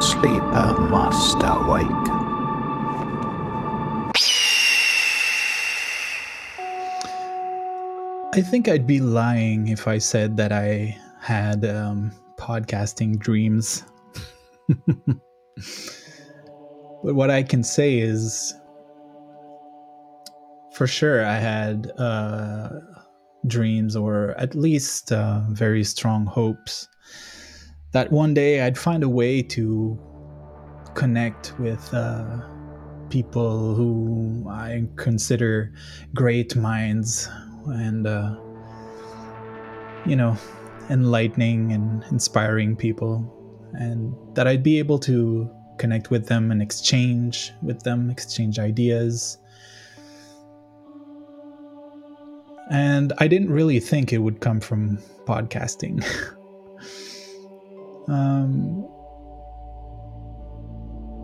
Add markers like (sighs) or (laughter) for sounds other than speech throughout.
sleeper must awake. I think I'd be lying if I said that I had um, podcasting dreams. (laughs) but what I can say is for sure I had uh, dreams or at least uh, very strong hopes that one day I'd find a way to connect with uh, people who I consider great minds and, uh, you know, enlightening and inspiring people, and that I'd be able to connect with them and exchange with them, exchange ideas. And I didn't really think it would come from podcasting. (laughs) um,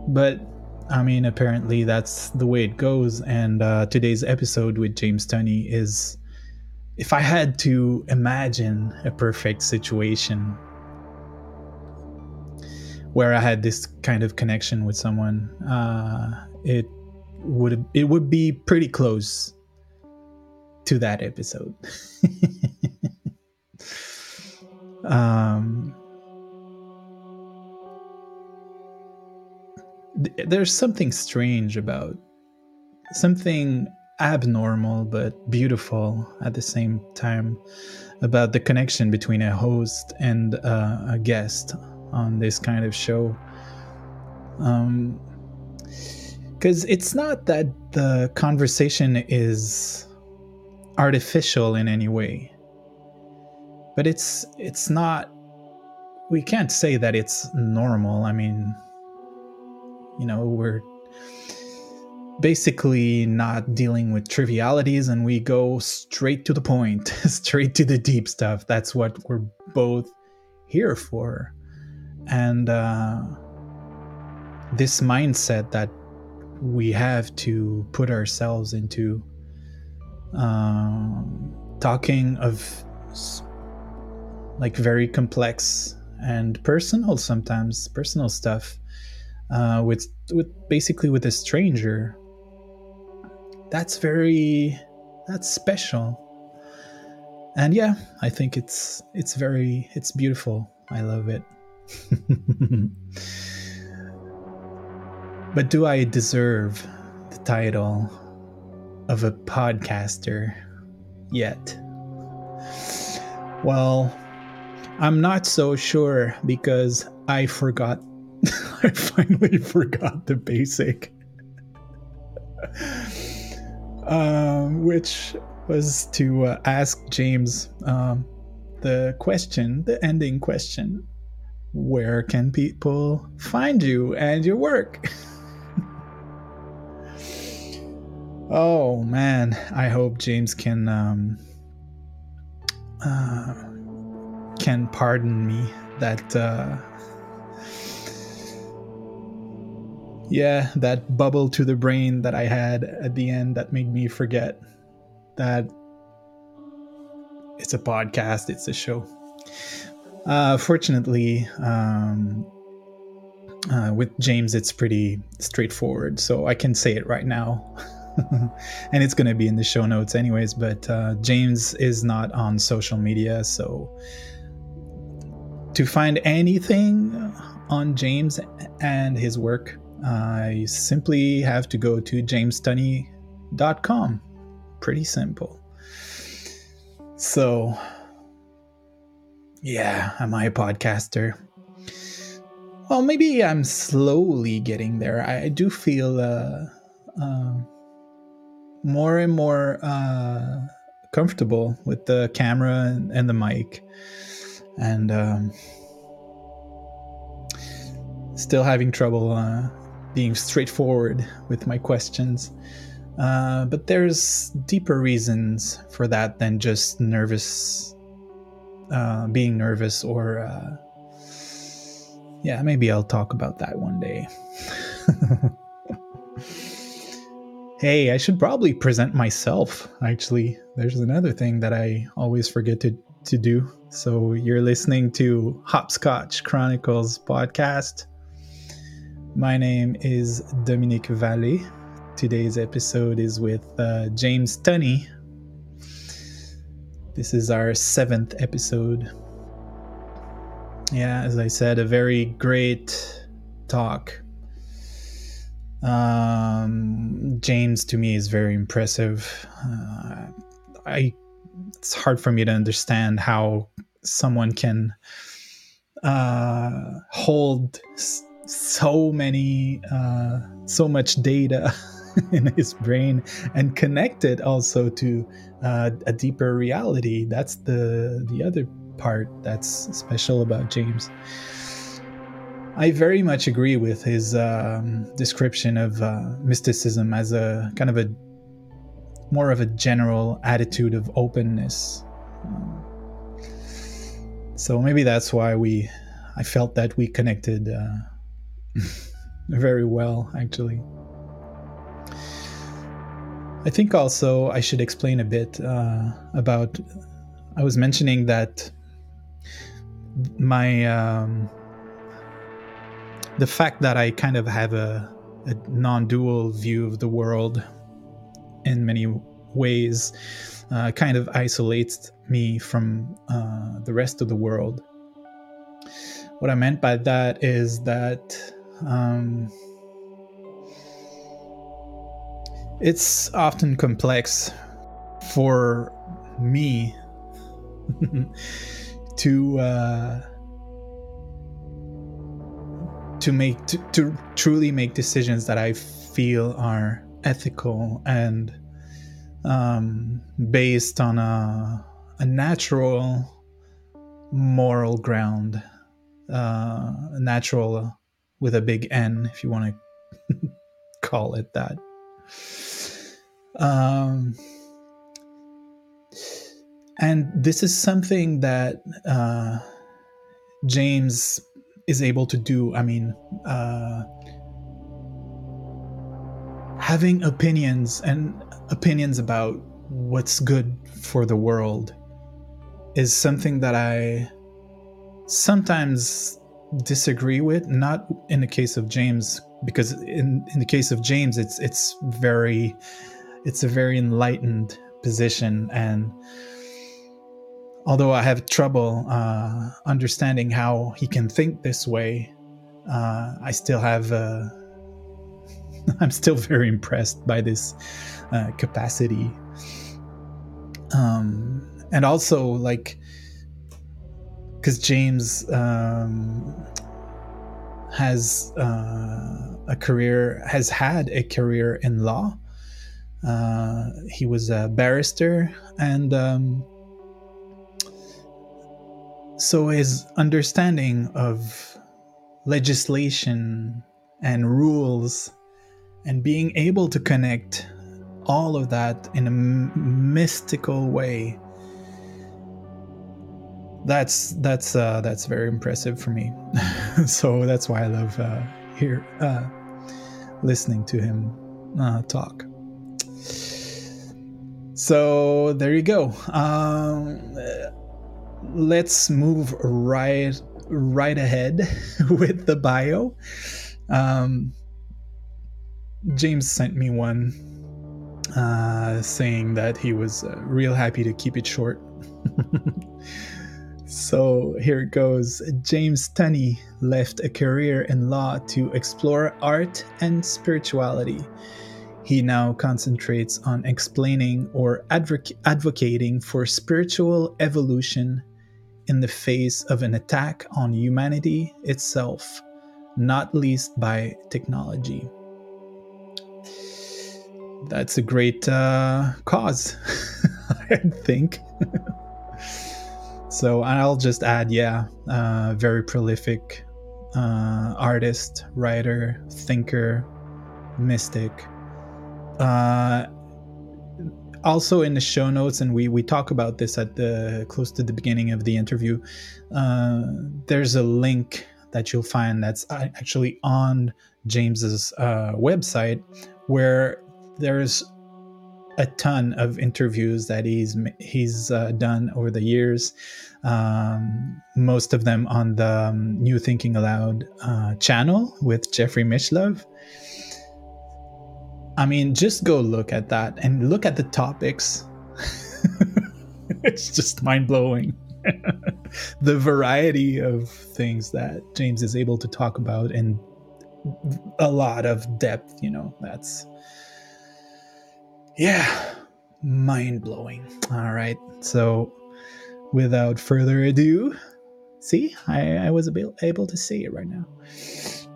but I mean, apparently that's the way it goes. And uh, today's episode with James Tunney is if I had to imagine a perfect situation where I had this kind of connection with someone, uh, it would it would be pretty close to that episode. (laughs) um, th- there's something strange about something abnormal but beautiful at the same time about the connection between a host and uh, a guest on this kind of show. Um, because it's not that the conversation is artificial in any way, but it's it's not. We can't say that it's normal. I mean, you know, we're basically not dealing with trivialities and we go straight to the point, (laughs) straight to the deep stuff. That's what we're both here for. And uh, this mindset that we have to put ourselves into um, talking of like very complex and personal sometimes personal stuff uh, with with basically with a stranger that's very that's special. And yeah i think it's it's very it's beautiful. I love it. (laughs) But do i deserve the title of a podcaster yet? Well i'm not so sure because i forgot i finally (laughs) forgot the basic. Um, which was to uh, ask James um, the question, the ending question. Where can people find you and your work? (laughs) oh man, I hope James can um, uh, can pardon me that uh, yeah, that bubble to the brain that I had at the end that made me forget that it's a podcast, it's a show. Uh, fortunately, um, uh, with James, it's pretty straightforward, so I can say it right now. (laughs) and it's going to be in the show notes, anyways. But uh, James is not on social media, so to find anything on James and his work, I simply have to go to jamestunney.com. Pretty simple. So, yeah, am I a podcaster? Well, maybe I'm slowly getting there. I do feel uh, uh, more and more uh, comfortable with the camera and the mic. And um, still having trouble uh, being straightforward with my questions. Uh, but there's deeper reasons for that than just nervous, uh, being nervous, or uh, yeah, maybe I'll talk about that one day. (laughs) hey, I should probably present myself. Actually, there's another thing that I always forget to to do. So you're listening to Hopscotch Chronicles podcast. My name is Dominique Vallée. Today's episode is with uh, James Tunney. This is our seventh episode. Yeah, as I said, a very great talk. Um, James to me is very impressive. Uh, I it's hard for me to understand how someone can uh, hold so many uh, so much data (laughs) in his brain and connect it also to uh, a deeper reality. That's the the other part that's special about james. I very much agree with his um, description of uh, mysticism as a kind of a more of a general attitude of openness. So maybe that's why we i felt that we connected uh, (laughs) very well, actually. I think also I should explain a bit uh, about. I was mentioning that my um, the fact that I kind of have a, a non-dual view of the world in many ways uh, kind of isolates me from uh, the rest of the world. What I meant by that is that um, it's often complex for me (laughs) to uh, to make to, to truly make decisions that I feel are ethical and um, based on a, a natural moral ground, uh, natural with a big N, if you want to (laughs) call it that. Um, and this is something that uh, James is able to do. I mean, uh, having opinions and opinions about what's good for the world is something that I sometimes disagree with not in the case of james because in in the case of james it's it's very it's a very enlightened position. And although i have trouble uh, understanding how he can think this way uh, i still have uh, (laughs) i'm still very impressed by this uh, capacity. Um, and also like because James um, has uh, a career, has had a career in law. Uh, he was a barrister, and um, so his understanding of legislation and rules and being able to connect all of that in a mystical way that's that's uh, that's very impressive for me. (laughs) so that's why I love uh, here uh, listening to him uh, talk. So there you go. Um, let's move right right ahead (laughs) with the bio. Um, James sent me one uh, saying that he was uh, real happy to keep it short. (laughs) So here it goes. James Tunney left a career in law to explore art and spirituality. He now concentrates on explaining or advoc- advocating for spiritual evolution in the face of an attack on humanity itself, not least by technology. That's a great uh, cause, (laughs) I think. (laughs) So I'll just add, yeah, uh, very prolific uh, artist, writer, thinker, mystic. Uh, also in the show notes, and we we talk about this at the close to the beginning of the interview. Uh, there's a link that you'll find that's actually on James's uh, website where there's a ton of interviews that he's he's uh, done over the years. Um, most of them on the um, New Thinking Allowed uh, channel with Jeffrey Mishlove. I mean, just go look at that and look at the topics. (laughs) it's just mind blowing. (laughs) the variety of things that James is able to talk about and a lot of depth, you know, that's yeah, mind blowing. All right. So, without further ado, see, I, I was able, able to see it right now.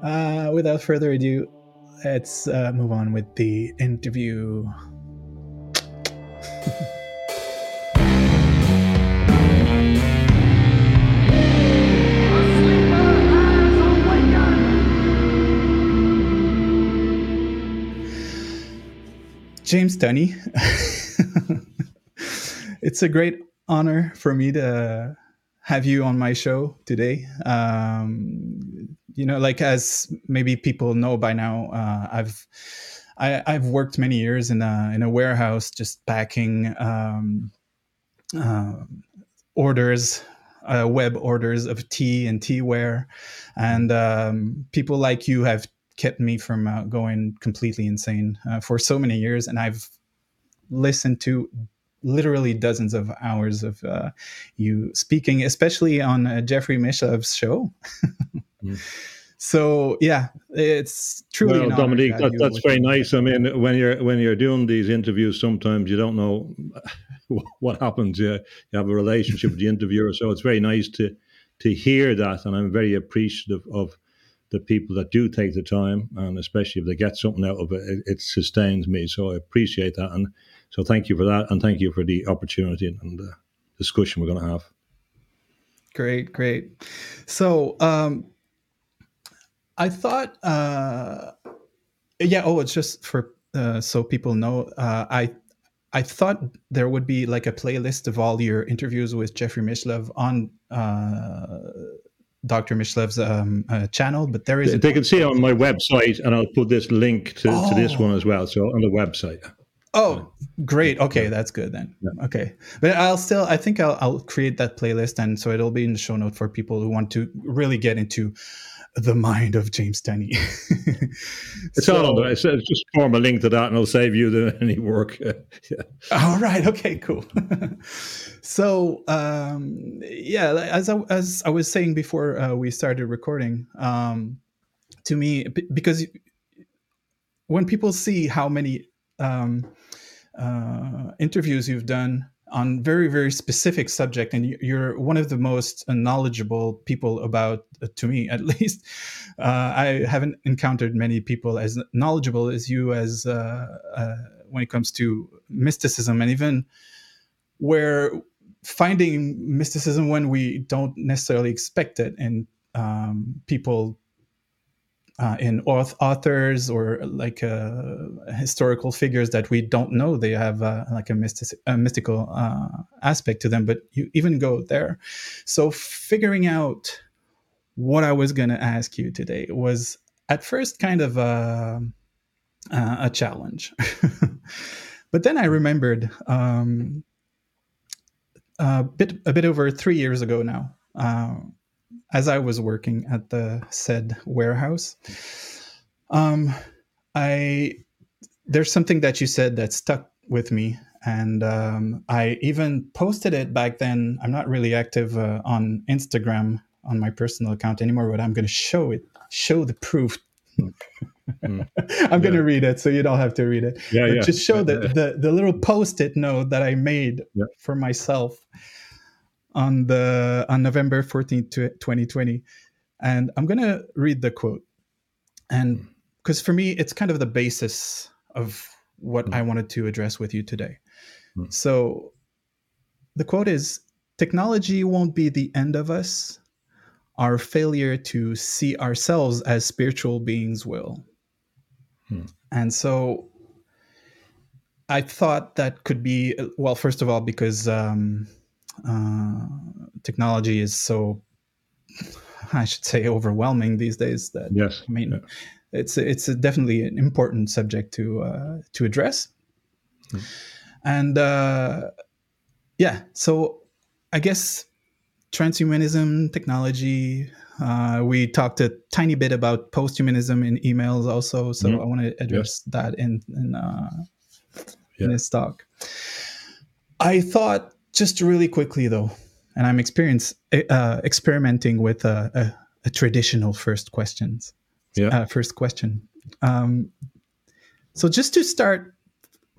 Uh, without further ado, let's uh, move on with the interview. (laughs) James Tunney. it's a great honor for me to have you on my show today. Um, you know, like as maybe people know by now, uh, I've I, have worked many years in a in a warehouse, just packing um, uh, orders, uh, web orders of tea and teaware, and um, people like you have kept me from uh, going completely insane uh, for so many years. And I've listened to literally dozens of hours of uh, you speaking, especially on uh, Jeffrey Mishlove's show. mm. (laughs) So yeah, it's truly. Well, Dominique, that, that's very nice. I mean, when you're when you're doing these interviews, sometimes you don't know (laughs) what happens. You, you have a relationship with the (laughs) interviewer, so it's very nice to to hear that, and I'm very appreciative of the people that do take the time, and especially if they get something out of it, it, it, sustains me. So I appreciate that, and so thank you for that, and thank you for the opportunity and the discussion we're going to have. Great, great. So um, I thought, uh, yeah. Oh, it's just for uh, so people know. Uh, I I thought there would be like a playlist of all your interviews with Jeffrey Mishlove on uh, Dr. Mishlove's um, uh, channel, but there is. They can see it on my website, and I'll put this link to, oh. to this one as well. So on the website. Oh, great. Okay, that's good then. Yeah. Okay, but I'll still, I think I'll, I'll create that playlist, and so it'll be in the show note for people who want to really get into the mind of James Tunney. (laughs) it's so, all there. It's, just form a link to that, and it'll save you the, (laughs) any work. (laughs) yeah. All right. Okay. Cool. so, um, yeah, as I, as I was saying before uh, we started recording, um, to me, because when people see how many um, uh, interviews you've done on very very specific subject and you're one of the most knowledgeable people about uh, to me at (laughs) least. Uh, i haven't encountered many people as knowledgeable as you as uh, uh, when it comes to mysticism and even where finding mysticism when we don't necessarily expect it and um, people uh, in authors or like uh, historical figures that we don't know. They have uh, like a, mystic, a mystical uh, aspect to them but you even go there. So figuring out what i was going to ask you today was at first kind of a, a challenge. (laughs) But then i remembered um, a bit a bit over three years ago now uh, as I was working at the said warehouse, um, I there's something that you said that stuck with me, and um, I even posted it back then. I'm not really active uh, on Instagram on my personal account anymore, but I'm going to show it, show the proof. mm. (laughs) I'm yeah. going to read it, so you don't have to read it. Yeah, but yeah. Just show the, (laughs) the the little post-it note that I made yeah. for myself on the on November 14th, 2020. And I'm going to read the quote. And because for me it's kind of the basis of what mm. I wanted to address with you today. Mm. So the quote is technology won't be the end of us. Our failure to see ourselves as spiritual beings will. Mm. And so I thought that could be well. First of all, because um, uh, technology is so (laughs) I should say overwhelming these days that yes I mean yeah. it's it's definitely an important subject to uh, to address Mm. And uh, yeah, so I guess transhumanism, technology. Uh, we talked a tiny bit about posthumanism in emails also, so mm-hmm. I want to address yeah. that in in, uh, yeah. in this talk. I thought just really quickly though, and I'm experience uh, experimenting with a, a, a, traditional first questions. Yeah. Uh, first question. Um, so just to start,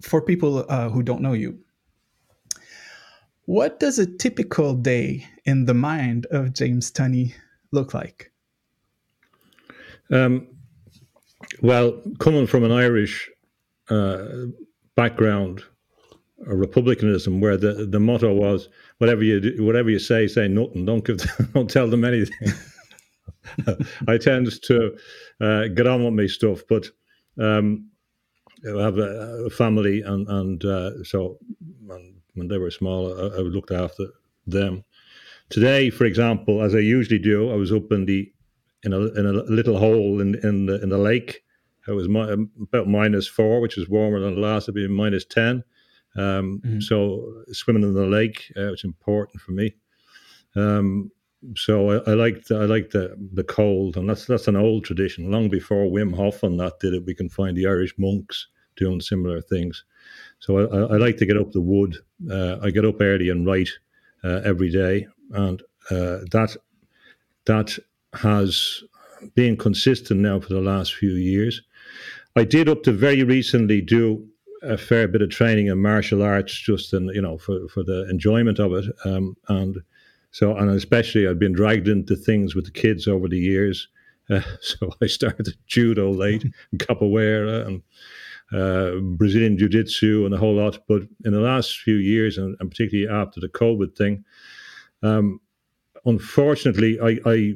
for people uh, who don't know you, what does a typical day in the mind of James Tunney look like? Um, well, coming from an Irish uh, background, a republicanism, where the, the motto was whatever you do, whatever you say, say nothing. Don't give, (laughs) don't tell them anything. (laughs) I tend to uh, get on with my stuff, but um, I have a, a family, and and uh, so when they were small, I, I looked after them. Today, for example, as I usually do, I was up in the in a in a little hole in in the in the lake. It was about minus four, which is warmer than last. It'd be minus ten. Um, mm-hmm. So swimming in the lake, uh, was important for me. Um, so I, I like I like the the cold, and that's that's an old tradition. Long before Wim Hof and that did it, we can find the Irish monks doing similar things. So I, I like to get up the wood. Uh, I get up early and write uh, every day, and uh, that that has been consistent now for the last few years. I did up to very recently do a fair bit of training in martial arts, just in you know for for the enjoyment of it, um, and so and especially I've been dragged into things with the kids over the years. (laughs) Uh, so I started judo late, and capoeira, and uh, Brazilian Jiu Jitsu and a whole lot. But in the last few years, and, and particularly after the COVID thing, um, unfortunately, I, I,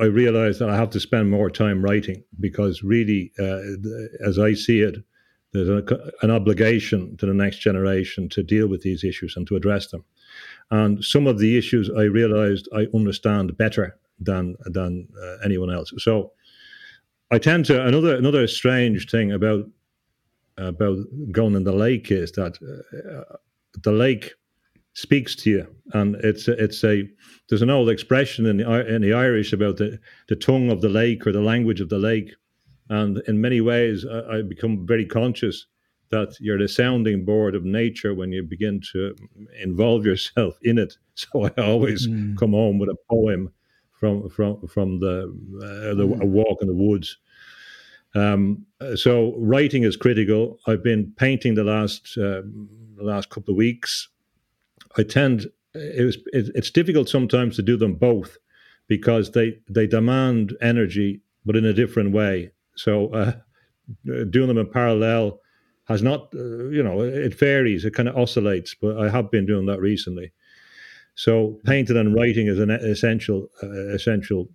I realized that I have to spend more time writing because really, uh, as I see it, there's a, an obligation to the next generation to deal with these issues and to address them. And some of the issues I realized I understand better than than uh, anyone else. So I tend to another another strange thing about about going in the lake is that uh, the lake speaks to you, and it's it's a there's an old expression in the in the Irish about the the tongue of the lake or the language of the lake, and in many ways I, I become very conscious that you're the sounding board of nature when you begin to involve yourself (laughs) in it. So I always mm. come home with a poem from from from the uh, the mm. walk in the woods um, so writing is critical. I've been painting the last uh, the last couple of weeks. I tend it was it, it's difficult sometimes to do them both because they they demand energy, but in a different way. So uh, doing them in parallel has not uh, you know it varies. It kind of oscillates, but I have been doing that recently. So painting and writing is an essential uh, essential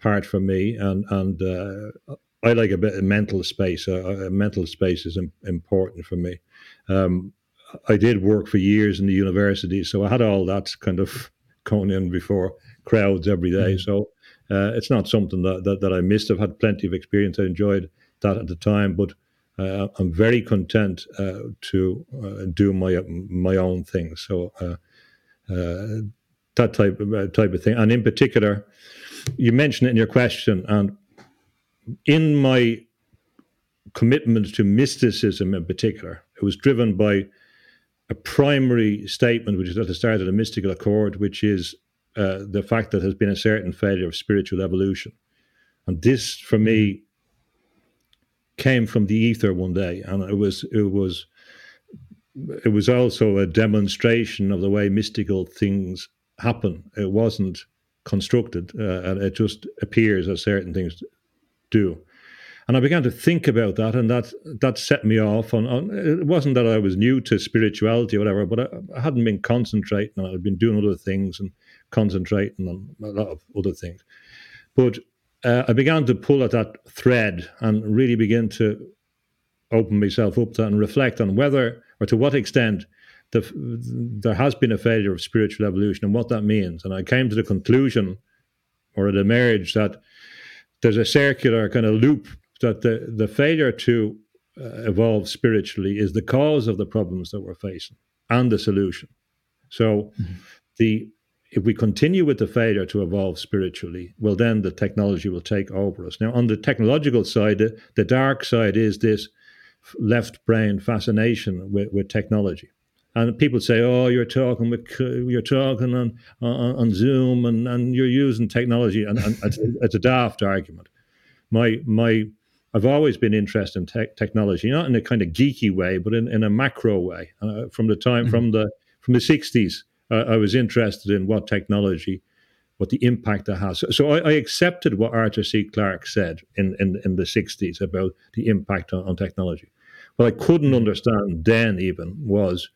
part for me, and and uh, I like a bit of mental space. Uh, uh, mental space is Im- important for me. Um, I did work for years in the university, so I had all that kind of (laughs) going in before crowds every day. Mm. So uh, it's not something that, that, that, I missed. I've had plenty of experience. I enjoyed that at the time, but uh, I'm very content uh, to uh, do my my own thing. So that type of, type of thing, and in particular, you mentioned it in your question, and in my commitment to mysticism in particular, it was driven by a primary statement, which is at the start of the mystical accord, which is uh, the fact that there's been a certain failure of spiritual evolution. And this, for me, came from the ether one day, and it was it was it was also a demonstration of the way mystical things happen. It wasn't constructed, uh, and it just appears as certain things do. And I began to think about that, and that that set me off. On, on it wasn't that I was new to spirituality or whatever, but I, I hadn't been concentrating. I'd been doing other things and concentrating on a lot of other things. But uh, I began to pull at that thread and really begin to open myself up to and reflect on whether or to what extent the, there has been a failure of spiritual evolution and what that means. And I came to the conclusion, or it emerged, that there's a circular kind of loop that the, the failure to uh, evolve spiritually is the cause of the problems that we're facing and the solution. So, mm-hmm. the if we continue with the failure to evolve spiritually, well, then the technology will take over us. Now, on the technological side, the, the dark side is this left brain fascination with, with technology. And people say, "Oh, you're talking with you're talking on on, on Zoom and, and you're using technology," and, and it's, it's, a daft argument. My my, I've always been interested in te- technology, not in a kind of geeky way, but in, in a macro way. Uh, from the time mm-hmm. from the from the '60s, uh, I was interested in what technology, what the impact it has. So, so I, I, accepted what Arthur C. Clarke said in in, in the '60s about the impact on, on technology. What I couldn't understand then even was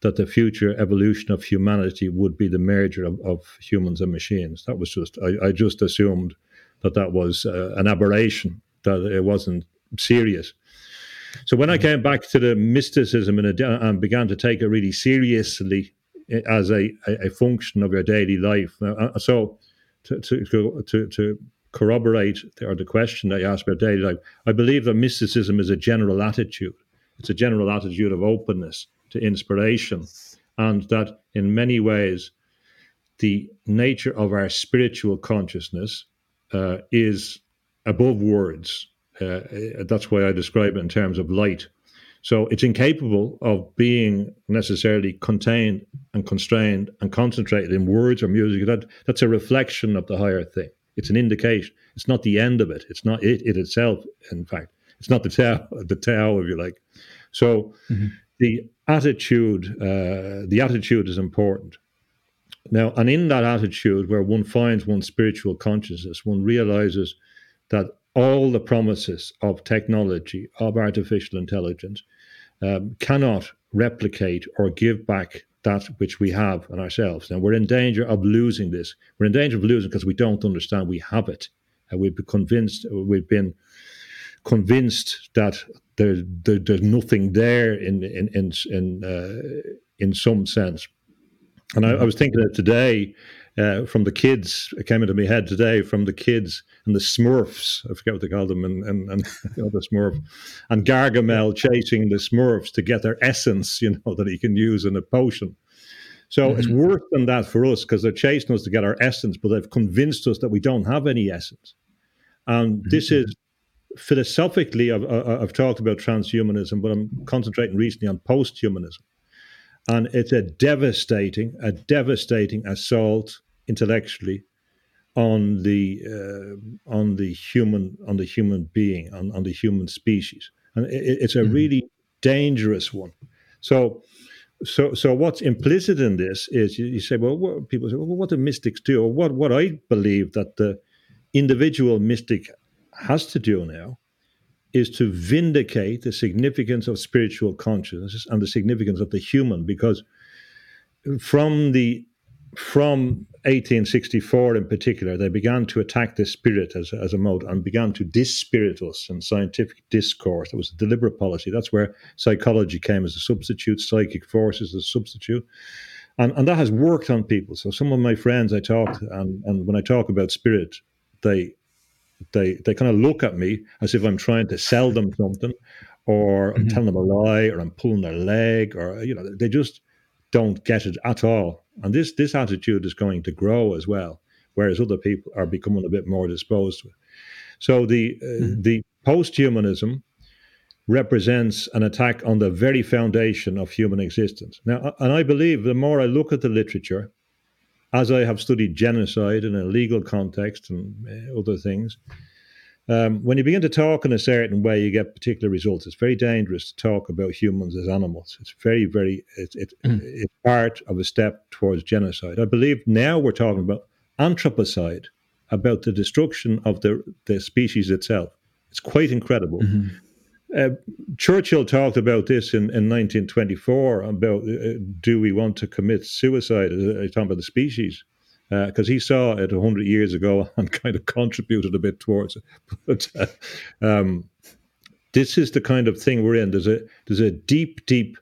that the future evolution of humanity would be the merger of, of humans and machines. That was just, I, I just assumed that that was uh, an aberration, that it wasn't serious. So when I mm. came back to the mysticism and, and began to take it really seriously as a, a, function of your daily life, uh, uh, so to, to, to, to corroborate or the question that you asked about daily life, I believe that mysticism is a general attitude. It's a general attitude of openness to inspiration, and that in many ways, the nature of our spiritual consciousness uh, is above words. Uh, that's why I describe it in terms of light. So it's incapable of being necessarily contained and constrained and concentrated in words or music. That that's a reflection of the higher thing. It's an indication. It's not the end of it. It's not it, it itself. In fact, it's not the Tao, (laughs) the Tao, if you like. So mm-hmm. the attitude, uh, the attitude is important. Now, and in that attitude, where one finds one's spiritual consciousness, one realizes that all the promises of technology, of artificial intelligence, um, cannot replicate or give back that which we have in ourselves. And we're in danger of losing this. We're in danger of losing because we don't understand we have it. And we've been convinced, we've been convinced that there, there, there's nothing there in in in in, uh, in some sense. And I, I, was thinking of today uh, from the kids. It came into my head today from the kids and the Smurfs. I forget what they call them, and and, and you (laughs) know, the Smurf and Gargamel chasing the Smurfs to get their essence, you know, (laughs) that he can use in a potion. So mm-hmm. it's worse than that for us because they're chasing us to get our essence, but they've convinced us that we don't have any essence. And mm-hmm. this is philosophically, I've, I've talked about transhumanism, but I'm concentrating recently on posthumanism. And it's a devastating, a devastating assault intellectually on the uh, on the human on the human being on, on the human species, and it, it's a mm-hmm. really dangerous one. So, so so what's implicit in this is you, you say, well, what, people say, well, what do mystics do, or what what I believe that the individual mystic has to do now is to vindicate the significance of spiritual consciousness and the significance of the human because from the from 1864 in particular they began to attack the spirit as, as a mode and began to dispirit us in scientific discourse it was a deliberate policy that's where psychology came as a substitute psychic forces as a substitute and, and that has worked on people so some of my friends i talk, and, and when i talk about spirit they they they kind of look at me as if I'm trying to sell them something, or I'm mm-hmm. telling them a lie, or I'm pulling their leg, or you know, they just don't get it at all. And this this attitude is going to grow as well, whereas other people are becoming a bit more disposed to it. So the uh, mm-hmm. the posthumanism represents an attack on the very foundation of human existence. Now, and I believe the more I look at the literature, as I have studied genocide in a legal context and uh, other things, um, when you begin to talk in a certain way, you get particular results. It's very dangerous to talk about humans as animals. It's very, very, it, it, mm. it's part of a step towards genocide. I believe now we're talking about anthropocide, about the destruction of the, the species itself. It's quite incredible. Mm-hmm. Uh, Churchill talked about this in, in 1924 about uh, do we want to commit suicide? Uh, talking about the species, because uh, he saw it 100 years ago (laughs) and kind of contributed a bit towards it. (laughs) But uh, um, this is the kind of thing we're in. There's a there's a deep, deep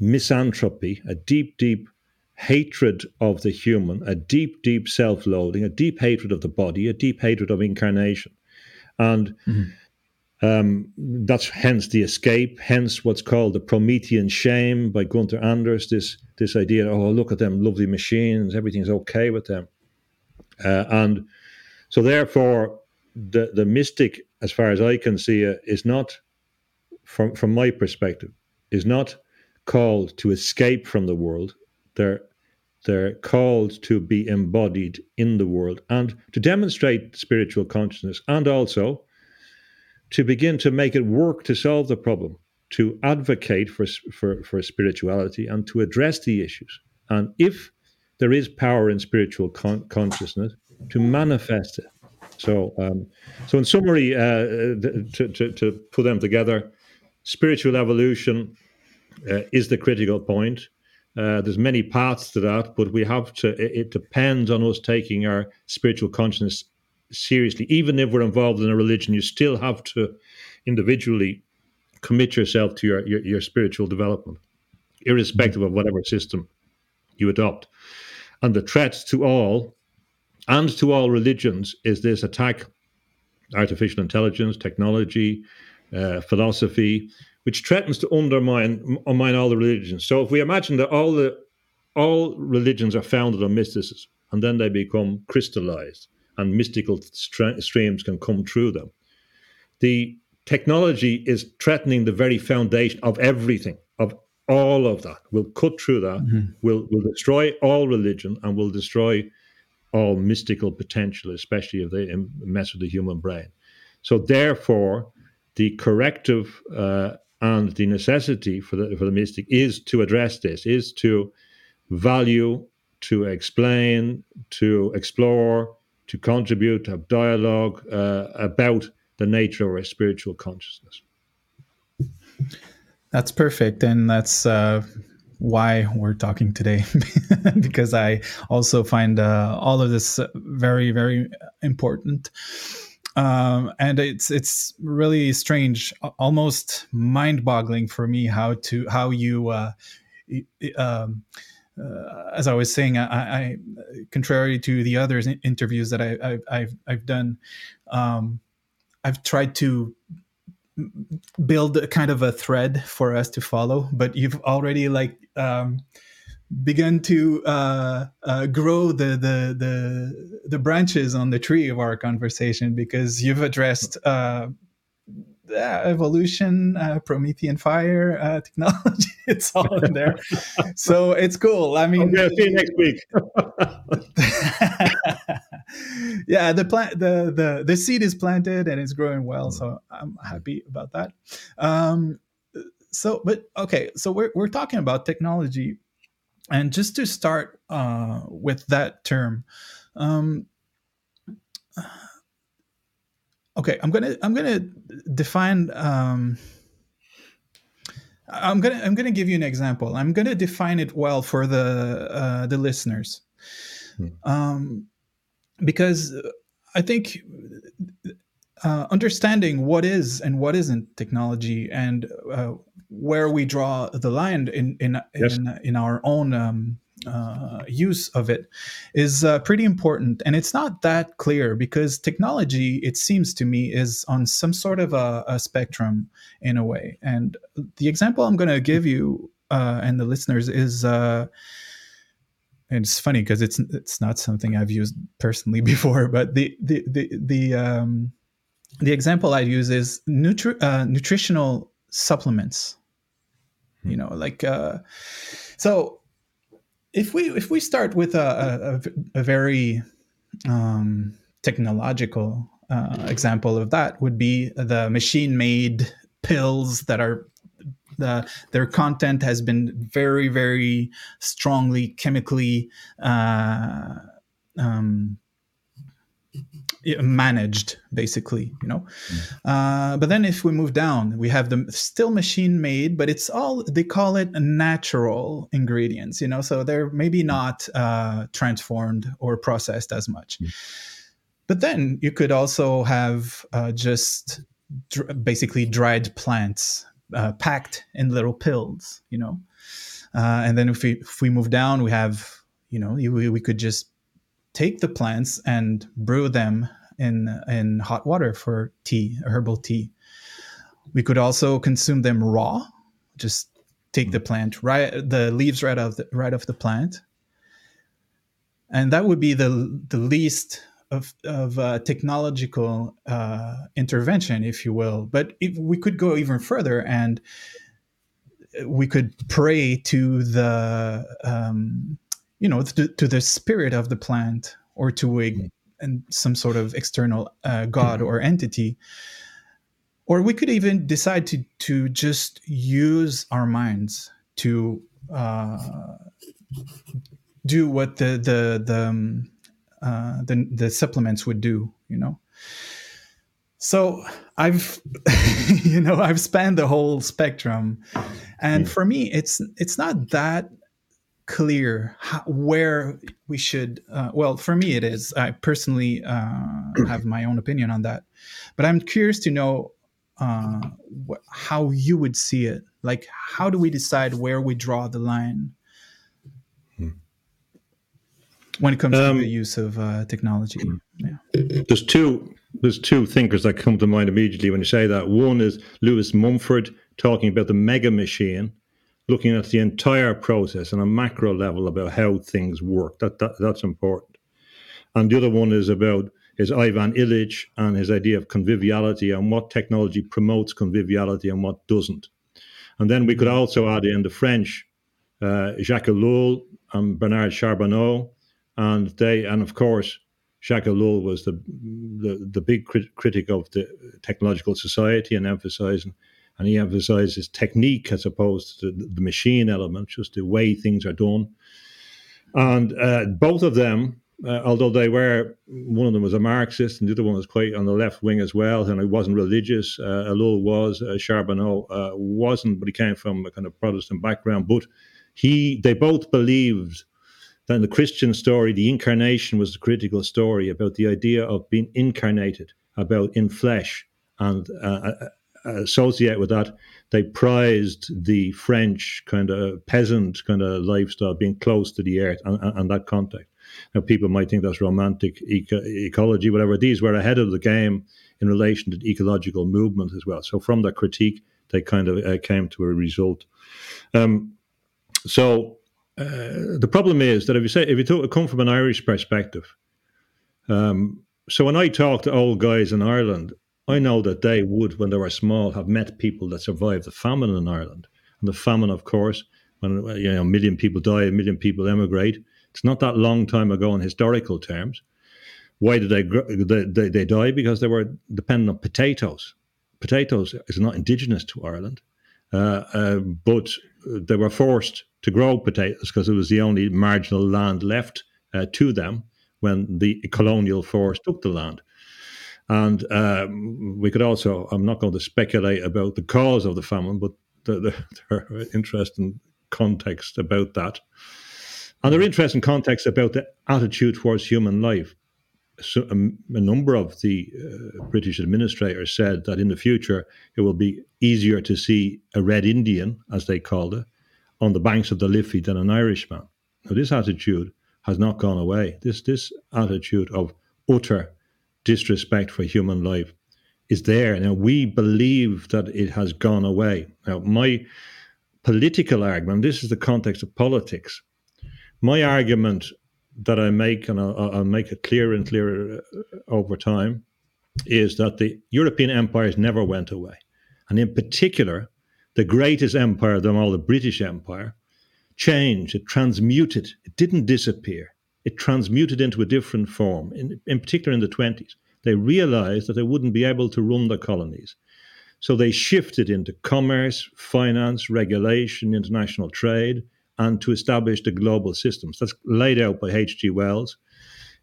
misanthropy, a deep, deep hatred of the human, a deep, deep self-loathing, a deep hatred of the body, a deep hatred of incarnation, and. Mm-hmm Um, that's hence the escape, hence what's called the Promethean shame by Gunther Anders. This this idea, oh look at them lovely machines, everything's okay with them, uh, and so therefore the the mystic, as far as I can see is not from from my perspective, is not called to escape from the world. They're they're called to be embodied in the world and to demonstrate spiritual consciousness and also to begin to make it work to solve the problem, to advocate for, for, for spirituality and to address the issues. And if there is power in spiritual con- consciousness, to manifest it. So, um, so in summary, uh, to, to, to, put them together, spiritual evolution uh, is the critical point. Uh, there's many paths to that, but we have to. It, it depends on us taking our spiritual consciousness seriously. Even if we're involved in a religion, you still have to individually commit yourself to your, your, your spiritual development, irrespective of whatever system you adopt. And the threat to all and to all religions is this attack artificial intelligence, technology, uh, philosophy, which threatens to undermine undermine all the religions. So if we imagine that all the all religions are founded on mysticism and then they become crystallized, and mystical streams can come through them. The technology is threatening the very foundation of everything, of all of that. Will cut through that, mm-hmm. will will destroy all religion, and will destroy all mystical potential, especially if they mess with the human brain. So, therefore, the corrective uh, and the necessity for the for the mystic is to address this, is to value, to explain, to explore, to contribute, to have dialogue uh, about the nature of our spiritual consciousness. That's perfect. And that's uh, why we're talking today, (laughs) because I also find uh, all of this very, very important. Um, and it's it's really strange, almost mind-boggling for me how to how you uh, um, uh, as I was saying, I, I, contrary to the other interviews that I, have I've done, um, I've tried to build a kind of a thread for us to follow. But you've already like um, begun to uh, uh, grow the, the the the branches on the tree of our conversation because you've addressed uh, evolution, uh, Promethean fire uh, (laughs) technology. it's all in there. so it's cool. I mean, okay, see you next week. (laughs) yeah, the plant, the the the seed is planted and it's growing well. So I'm happy about that. Um, so, but okay, so we're we're talking about technology, and just to start uh, with that term. Um, okay i'm gonna i'm gonna define um, i'm gonna i'm gonna give you an example i'm gonna define it well for the uh, the listeners hmm. um, because i think uh, understanding what is and what isn't technology and uh, where we draw the line in in yes. in, in, our own um, uh, use of it is uh, pretty important. And it's not that clear because technology, it seems to me, is on some sort of a, a spectrum in a way. And the example I'm going to give you uh, and the listeners is. Uh, and it's funny because it's it's not something I've used personally (laughs) before, but the the the the um, the example I use is nutri- uh, nutritional supplements. You know, like uh, so if we if we start with a, a, a very um, technological uh, example of that would be the machine made pills that are the, their content has been very very strongly chemically uh, um, managed basically you know mm. uh, but then if we move down we have the still machine made but it's all they call it natural ingredients you know so they're maybe mm. not uh, transformed or processed as much mm. but then you could also have uh, just dr- basically dried plants uh, packed in little pills you know uh, and then if we if we move down we have you know we, we could just take the plants and brew them in in hot water for tea, herbal tea. We could also consume them raw, just take the plant right the leaves right off the right off the plant. And that would be the the least of, of uh, technological uh, intervention, if you will. But if we could go even further and we could pray to the um, you know to, to, the spirit of the plant or to a mm. and some sort of external uh, god or entity. Or we could even decide to to just use our minds to uh, do what the the the, um, uh, the the supplements would do you know? So i've (laughs) you know i've spanned the whole spectrum. And for me it's it's not that clear how, where we should uh, well for me it is. I personally uh, have my own opinion on that. But i'm curious to know uh, wh- how you would see it. Like how do we decide where we draw the line? Hmm. when it comes um, to the use of uh, technology. hmm. yeah. there's two there's two thinkers that come to mind immediately when you say that. One is lewis mumford talking about the mega machine, looking at the entire process on a macro level about how things work. That, that that's important. And the other one is about is Ivan Illich and his idea of conviviality and what technology promotes conviviality and what doesn't. And then we could mm-hmm. also add in the French, uh, Jacques Ellul and Bernard Charbonneau, and they, and of course, Jacques Ellul was the the, the big crit- critic of the technological society and emphasizing and he emphasizes technique as opposed to the, machine element, just the way things are done. And uh, both of them, uh, although they were, one of them was a Marxist and the other one was quite on the left wing as well, and he wasn't religious. Uh, Ellul was, uh, Charbonneau uh, wasn't, but he came from a kind of Protestant background. But he, they both believed that in the Christian story, the incarnation was the critical story about the idea of being incarnated, about in flesh, and uh, uh associate with that, they prized the French kind of peasant kind of lifestyle, being close to the earth and, and that context. Now, people might think that's romantic eco- ecology, whatever. These were ahead of the game in relation to the ecological movement as well. So, from that critique, they kind of uh, came to a result. Um, so, uh, the problem is that if you say if you come from an Irish perspective, um, so when I talk to old guys in Ireland, I know that they would, when they were small, have met people that survived the famine in Ireland. And the famine, of course, when you know a million people die, a million people emigrate. It's not that long time ago in historical terms. Why did they they, they, they die? Because they were dependent on potatoes. Potatoes is not indigenous to Ireland, uh, uh, but they were forced to grow potatoes because it was the only marginal land left uh, to them when the colonial force took the land. And um, we could also, I'm not going to speculate about the cause of the famine, but the, the, (laughs) there are interesting context about that. And there are interesting context about the attitude towards human life. So, um, a number of the uh, British administrators said that in the future it will be easier to see a red Indian, as they called it, on the banks of the Liffey than an Irishman. Now, this attitude has not gone away. This this attitude of utter disrespect for human life is there. Now, we believe that it has gone away. Now, my political argument, this is the context of politics. My argument that I make, and I'll, I'll make it clearer and clearer uh, over time, is that the European empires never went away. And in particular, the greatest empire of them all, the British Empire, changed, it transmuted, it didn't disappear it transmuted into a different form, in, in particular in the 20s. They realized that they wouldn't be able to run the colonies. So they shifted into commerce, finance, regulation, international trade, and to establish the global systems. That's laid out by H.G. Wells.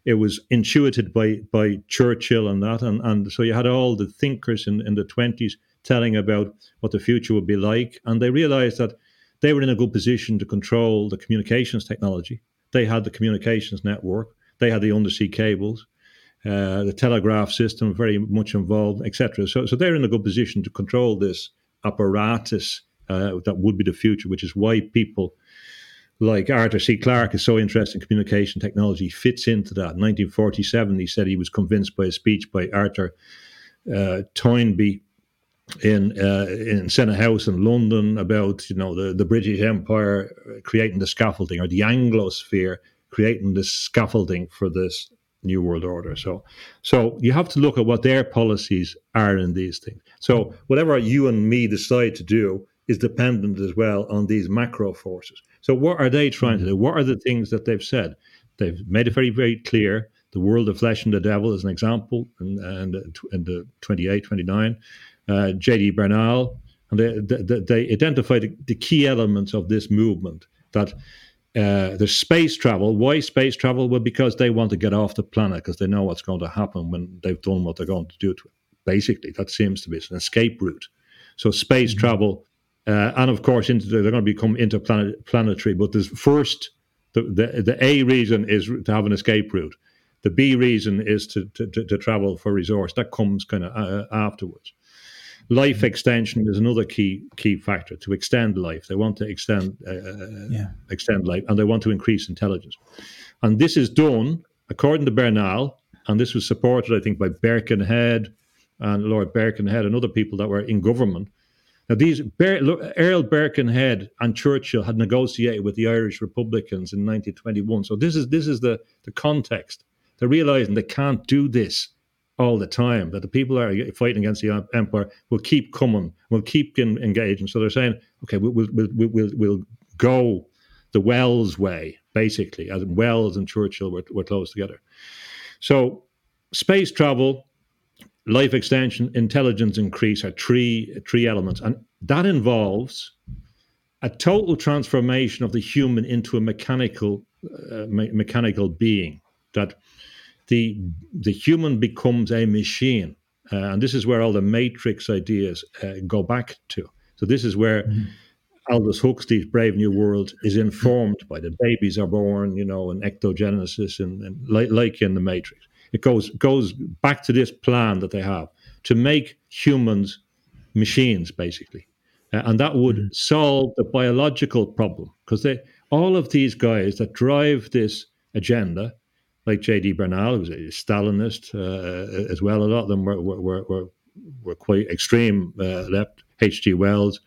It was intuited by, by Churchill and that. And, and so you had all the thinkers in, in the 20s telling about what the future would be like. And they realized that they were in a good position to control the communications technology they had the communications network, they had the undersea cables, uh, the telegraph system very much involved, etc. So, so they're in a good position to control this apparatus uh, that would be the future, which is why people like Arthur C. Clarke is so interested in communication technology, fits into that. In 1947, he said he was convinced by a speech by Arthur uh, Toynbee in uh, in Senate House in London about you know the, the British Empire creating the scaffolding or the Anglosphere creating the scaffolding for this new world order. So so you have to look at what their policies are in these things. So whatever you and me decide to do is dependent as well on these macro forces. So what are they trying to do? What are the things that they've said? They've made it very very clear. The world of flesh and the devil is an example, and and, and the 28, 29 uh, J.D. Bernal, and they, they, they identified the, the, key elements of this movement that uh, there's space travel. Why space travel? Well, because they want to get off the planet because they know what's going to happen when they've done what they're going to do to it. Basically, that seems to be an escape route. So space mm-hmm. travel, uh, and of course, into, they're going to become interplanetary. But the first the, the the A reason is to have an escape route. The B reason is to to, to, to travel for resource. That comes kind of uh, afterwards. Life mm-hmm. extension is another key key factor to extend life. They want to extend uh, uh, yeah. extend life, and they want to increase intelligence. And this is done according to Bernal, and this was supported, I think, by Birkenhead and Lord Birkenhead and other people that were in government. Now, these Earl Birkenhead and Churchill had negotiated with the Irish Republicans in 1921. So this is this is the the context. They're realizing they can't do this all the time that the people that are fighting against the empire will keep coming, will keep in, engaging. So they're saying, okay, we'll, we'll, we'll, we'll go the Wells way, basically, as Wells and Churchill were, were close together. So space travel, life extension, intelligence increase are three three elements, and that involves a total transformation of the human into a mechanical uh, me- mechanical being that the the human becomes a machine, uh, and this is where all the matrix ideas uh, go back to. So this is where. Mm-hmm. Aldous Huxley's Brave New World is informed by the babies are born, you know, and ectogenesis, and, and like, like in the Matrix. It goes goes back to this plan that they have to make humans machines, basically, uh, and that would mm-hmm. solve the biological problem because they all of these guys that drive this agenda like J.D. Bernal, who was a Stalinist uh, as well. A lot of them were were were, were quite extreme uh, left. H.G. Wells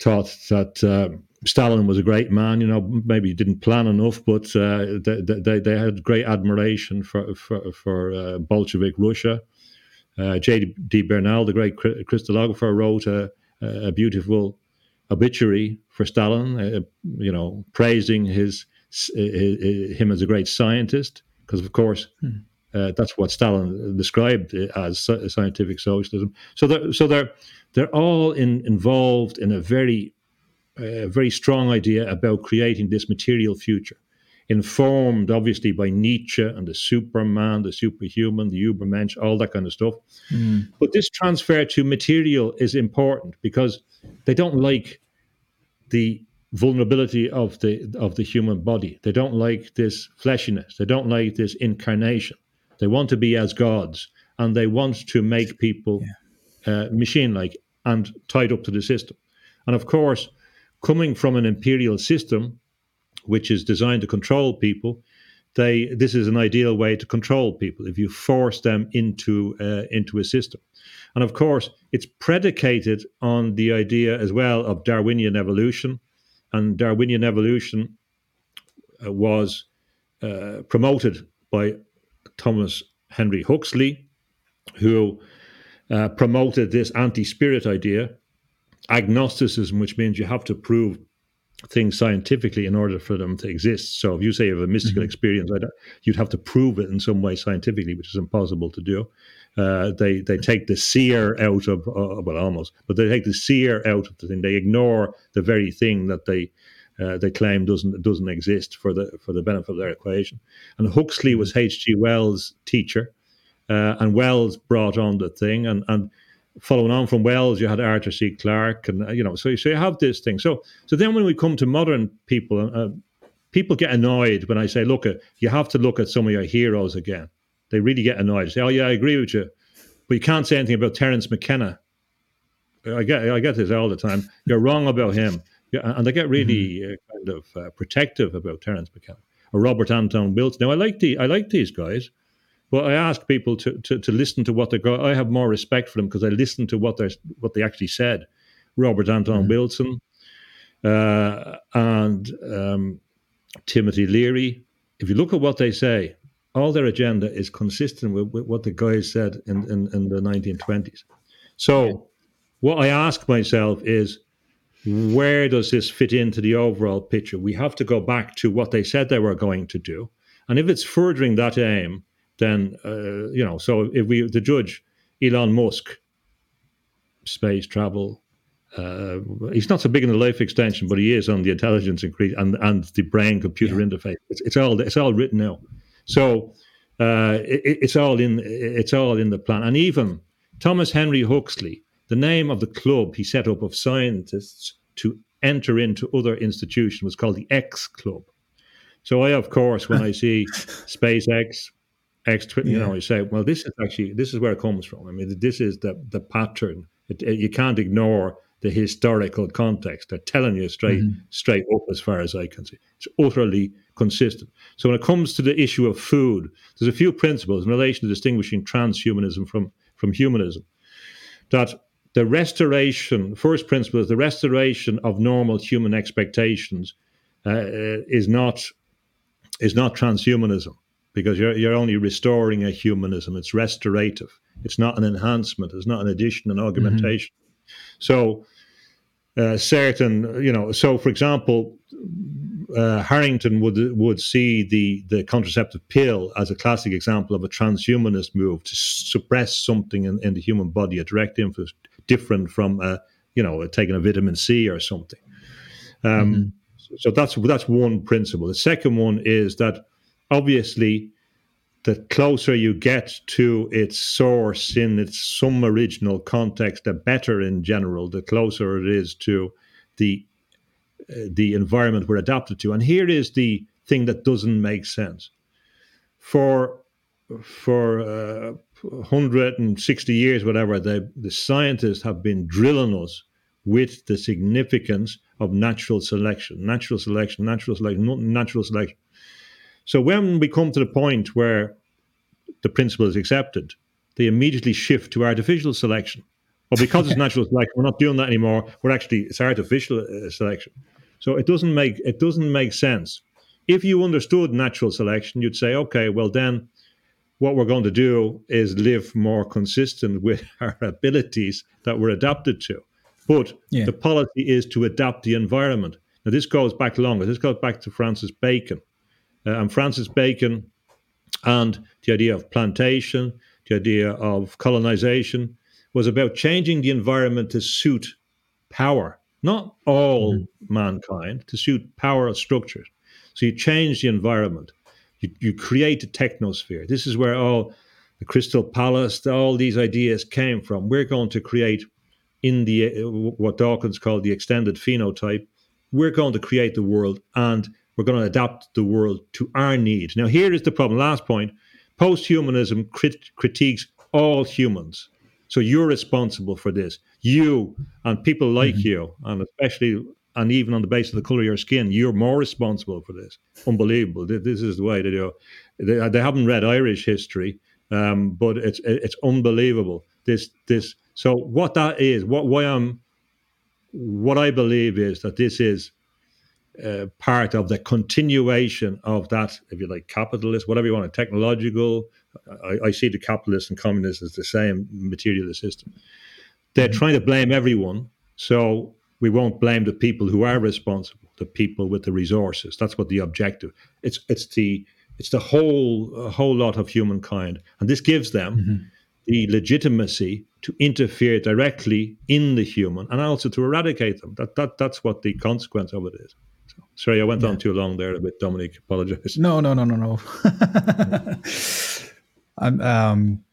thought that uh, Stalin was a great man. You know, maybe he didn't plan enough, but uh, they, they, they had great admiration for for, for uh, Bolshevik Russia. Uh, J.D. Bernal, the great crystallographer, wrote a, a beautiful obituary for Stalin. you know, praising his him as a great scientist, because of course hmm. uh, that's what Stalin described as scientific socialism. So they're, so they're they're all in, involved in a very uh, very strong idea about creating this material future, informed obviously by Nietzsche and the Superman, the superhuman, the Ubermensch, all that kind of stuff. Mm. But this transfer to material is important because they don't like the vulnerability of the of the human body. They don't like this fleshiness. They don't like this incarnation. They want to be as gods, and they want to make people yeah. uh, machine-like and tied up to the system. And of course, coming from an imperial system, which is designed to control people, they this is an ideal way to control people if you force them into uh, into a system. And of course, it's predicated on the idea as well of Darwinian evolution and Darwinian evolution uh, was uh, promoted by Thomas Henry Huxley, who uh, promoted this anti spirit idea, agnosticism, which means you have to prove things scientifically in order for them to exist. So if you say you have a mystical mm-hmm. experience, you'd have to prove it in some way scientifically, which is impossible to do. Uh, they they take the seer out of uh, well almost, but they take the seer out of the thing. They ignore the very thing that they uh, they claim doesn't doesn't exist for the for the benefit of their equation. And Huxley was H.G. Wells' teacher, uh, and Wells brought on the thing. And and following on from Wells, you had Arthur C. Clarke, and uh, you know, so so you have this thing. So so then when we come to modern people, people get annoyed when I say, look, you have to look at some of your heroes again they really get annoyed. They say, "Oh yeah, I agree with you," but you can't say anything about Terence McKenna. I get I get this all the time. You're wrong about him. And they get really uh, kind of uh, protective about Terence McKenna or Robert Anton Wilson. Now, I like the I like these guys, but I ask people to to, to listen to what they go. I have more respect for them because I listen to what they what they actually said. Robert Anton Wilson uh, and um, Timothy Leary. If you look at what they say, all their agenda is consistent with, with what the guys said in, in, in the 1920s. So, what I ask myself is, where does this fit into the overall picture? We have to go back to what they said they were going to do, and if it's furthering that aim, then uh, you know. So if we the judge Elon Musk, space travel, uh, he's not so big in the life extension, but he is on the intelligence increase and and the brain computer yeah. interface. It's, it's all it's all written now. So uh, it, it's all in it's all in the plan. And even Thomas Henry Huxley, the name of the club he set up of scientists to enter into other institutions was called the X Club. So I, of course, when I see (laughs) SpaceX, X, you know, I say, well, this is actually this is where it comes from. I mean, this is the the pattern. It, it, you can't ignore the historical context. They're telling you straight mm-hmm. straight up as far as I can see. It's utterly consistent. So when it comes to the issue of food, there's a few principles in relation to distinguishing transhumanism from, from humanism. That the restoration, first principle is the restoration of normal human expectations uh, is not is not transhumanism because you're, you're only restoring a humanism. It's restorative. It's not an enhancement. It's not an addition, an augmentation. Mm-hmm. So uh, certain, you know, so for example, uh, Harrington would would see the the contraceptive pill as a classic example of a transhumanist move to suppress something in, in the human body, a direct influence different from, uh, you know, taking a vitamin C or something. Um, mm-hmm. So that's that's one principle. The second one is that obviously the closer you get to its source in its some original context, the better in general, the closer it is to the the environment we're adapted to. And here is the thing that doesn't make sense. For for uh, 160 years, whatever, the, the scientists have been drilling us with the significance of natural selection, natural selection, natural selection, natural selection. So when we come to the point where the principle is accepted, they immediately shift to artificial selection. Well, because it's (laughs) natural selection, we're not doing that anymore. We're actually it's artificial uh, selection. So it doesn't make it doesn't make sense. If you understood natural selection, you'd say, okay, well then, what we're going to do is live more consistent with (laughs) our abilities that we're adapted to. But yeah. the policy is to adapt the environment. Now, this goes back longer. This goes back to Francis Bacon. Uh, and Francis Bacon and the idea of plantation, the idea of colonization was about changing the environment to suit power, not all mm-hmm. mankind, to suit power structures. So you change the environment, you, you create a technosphere. This is where all the Crystal Palace, all these ideas came from. We're going to create in the what Dawkins called the extended phenotype. We're going to create the world and we're going to adapt the world to our needs. Now, here is the problem. Last point posthumanism crit- critiques all humans. So you're responsible for this. You and people like mm-hmm. you, and especially, and even on the basis of the color of your skin, you're more responsible for this. Unbelievable. This is the way they do. They, they haven't read Irish history, um, but it's it's unbelievable. This this. So what that is, what why I'm, what I believe is that this is uh, part of the continuation of that, if you like, capitalist, whatever you want, technological. I, I see the capitalists and communists as the same materialist system. They're trying to blame everyone, so we won't blame the people who are responsible, the people with the resources. That's what the objective. It's it's the it's the whole whole lot of humankind, and this gives them mm-hmm. the legitimacy to interfere directly in the human and also to eradicate them. That that that's what the consequence of it is. Sorry, I went yeah. on too long there a bit, Dominic. Apologize. No, no, no, no, no. (laughs) (laughs) I'm, um,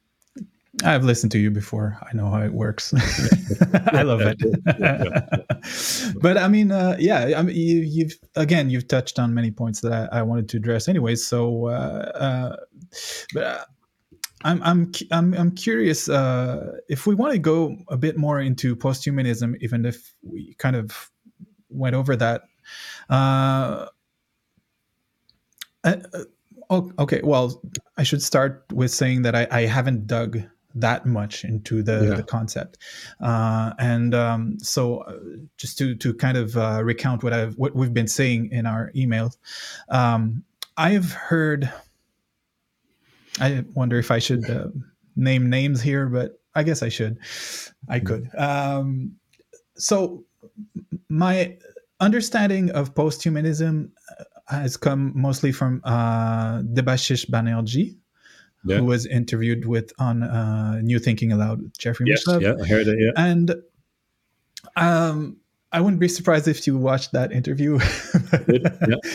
I've listened to you before. I know how it works. (laughs) I love it. (laughs) but I mean, uh, yeah, I mean, you, have again, you've touched on many points that I, I wanted to address, anyway. So, uh, uh, but uh, I'm, I'm, I'm, I'm curious uh, if we want to go a bit more into posthumanism, even if we kind of went over that. Oh, okay, well, I should start with saying that I, I haven't dug that much into the, yeah. the concept, uh, and um, so uh, just to to kind of uh, recount what I've what we've been saying in our emails, um, I've heard. I wonder if I should uh, name names here, but I guess I should. I hmm. could. Um, so my understanding of posthumanism uh, has come mostly from uh, Debashish Banerji, yeah. who was interviewed with on uh, New Thinking Allowed, Jeffrey yes, Yeah, I heard it. Yeah, and um, I wouldn't be surprised if you watched that interview. yeah. (laughs)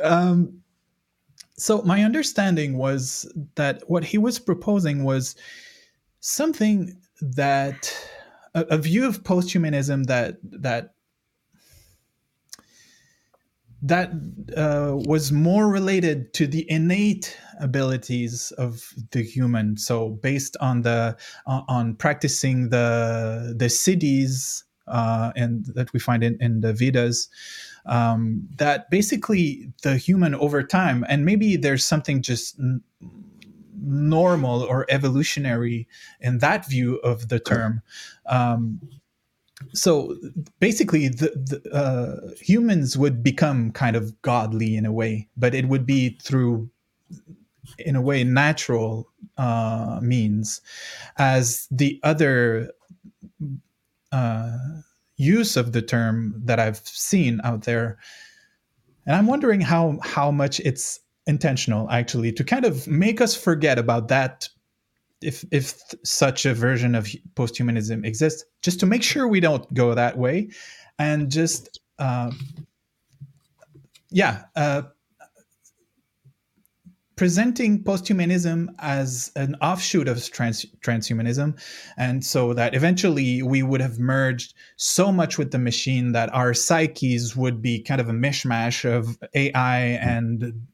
Um, so my understanding was that what he was proposing was something that a, a view of posthumanism that that that uh, was more related to the innate abilities of the human. So based on the uh, on practicing the the siddhis uh, and that we find in, in the vedas um, that basically the human over time and maybe there's something just n- normal or evolutionary in that view of the term um, so basically the, the uh, humans would become kind of godly in a way but it would be through in a way natural uh, means as the other uh, use of the term that i've seen out there. And i'm wondering how how much it's intentional actually to kind of make us forget about that if if such a version of posthumanism exists, just to make sure we don't go that way, and just uh, yeah, uh, presenting posthumanism as an offshoot of trans- transhumanism, and so that eventually we would have merged so much with the machine that our psyches would be kind of a mishmash of AI and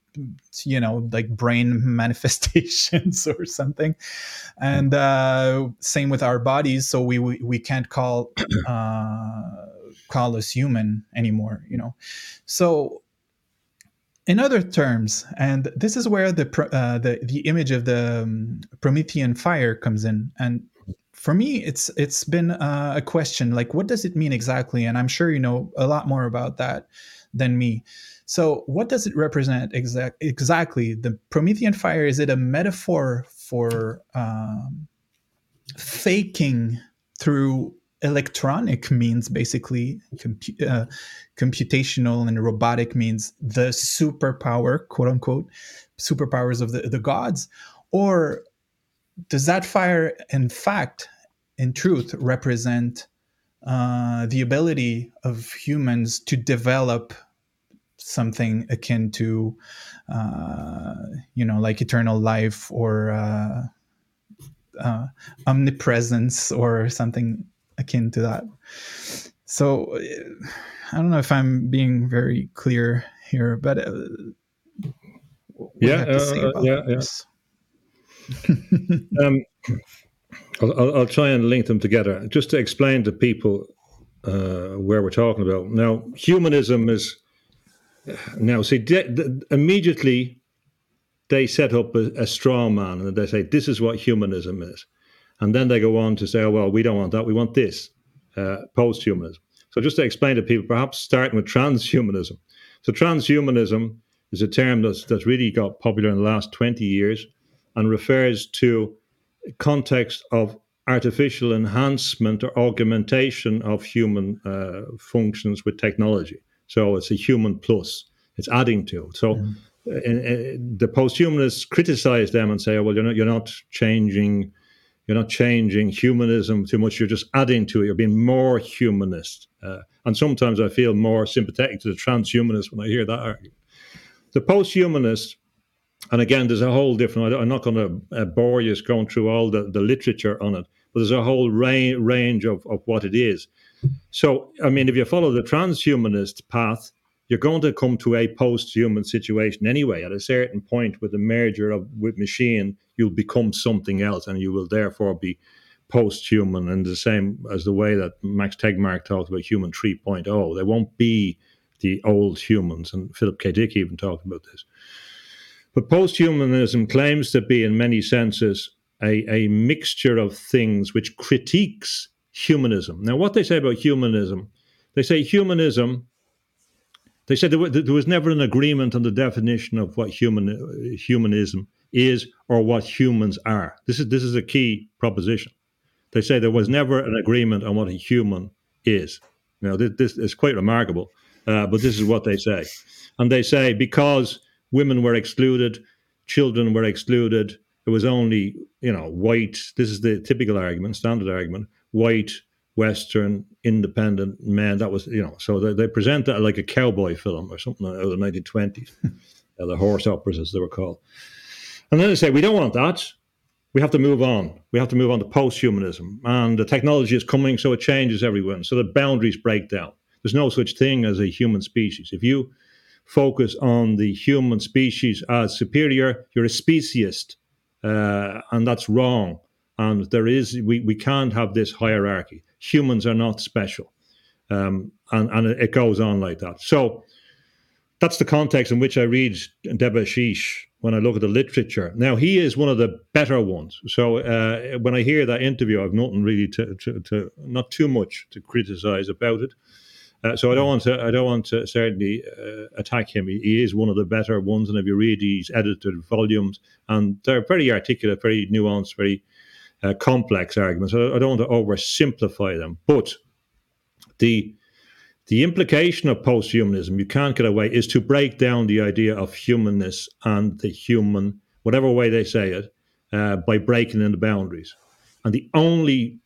you know like brain (laughs) manifestations or something. And uh same with our bodies. So we we, we can't call (clears throat) uh call us human anymore you know. So in other terms and this is where the uh, the the image of the um, promethean fire comes in. And for me it's it's been uh, a question like what does it mean exactly? And i'm sure you know a lot more about that than me so, what does it represent exact, exactly? The Promethean fire is it a metaphor for um, faking through electronic means, basically compu- uh, computational and robotic means, the superpower, quote unquote, superpowers of the, the gods, or does that fire, in fact, in truth, represent uh, the ability of humans to develop something akin to uh, you know like eternal life or uh, uh, omnipresence or something akin to that. So i don't know if i'm being very clear here but uh, yeah uh, yeah yeah. (laughs) (laughs) um, I'll, I'll, try and link them together just to explain to people uh, where we're talking about. Now humanism is now, see, de- immediately they set up a, a straw man and they say, this is what humanism is. And then they go on to say, oh, well, we don't want that. We want this, uh, post humanism. So, just to explain to people, perhaps starting with transhumanism. So, transhumanism is a term that's, that's really got popular in the last 20 years and refers to context of artificial enhancement or augmentation of human uh, functions with technology. So it's a human plus. It's adding to it. So mm. uh, the posthumanists criticize them and say, oh, "Well, you're not you're not changing." You're not changing humanism too much. You're just adding to it. You're being more humanist. Uh, and sometimes I feel more sympathetic to the transhumanist when I hear that argument. The posthumanist, and again, there's a whole different. I'm not going to uh, bore you going through all the, the literature on it, but there's a whole ra- range of, of what it is. So, I mean, if you follow the transhumanist path, you're going to come to a post-human situation anyway. At a certain point, with the merger of with machine, you'll become something else, and you will therefore be post-human And the same as the way that Max Tegmark talked about human 3.0. They won't be the old humans, and Philip K. Dick even talked about this. But post-humanism claims to be, in many senses, a, a mixture of things which critiques humanism. Now, what they say about humanism, they say humanism. They said there, there was never an agreement on the definition of what human humanism is or what humans are. This is this is a key proposition. They say there was never an agreement on what a human is. Now, this, this is quite remarkable, uh, but this is what they say. And they say because women were excluded, children were excluded, it was only, you know, white. This is the typical argument, standard argument white, Western, independent men. That was, you know, so they, they present that like a cowboy film or something out of the 1920s, uh, (laughs) the horse operas, as they were called. And then they say, we don't want that we have to move on. We have to move on to post-humanism, and the technology is coming, so it changes everyone. So the boundaries break down. There's no such thing as a human species. If you focus on the human species as superior, you're a speciesist, uh, and that's wrong. And there is we we can't have this hierarchy. Humans are not special, um, and and it goes on like that. So that's the context in which I read Debashish when I look at the literature. Now, he is one of the better ones. So uh, when I hear that interview, I've nothing really to, to, to not too much to criticize about it. Uh, so I don't want to. I don't want to certainly uh, attack him. He, he, is one of the better ones, and if you read these edited volumes, and they're very articulate, very nuanced, very complex arguments. I, I don't want to oversimplify them, but the the implication of post-humanism, you can't get away, is to break down the idea of humanness and the human, whatever way they say it, uh, by breaking in the boundaries. And the only,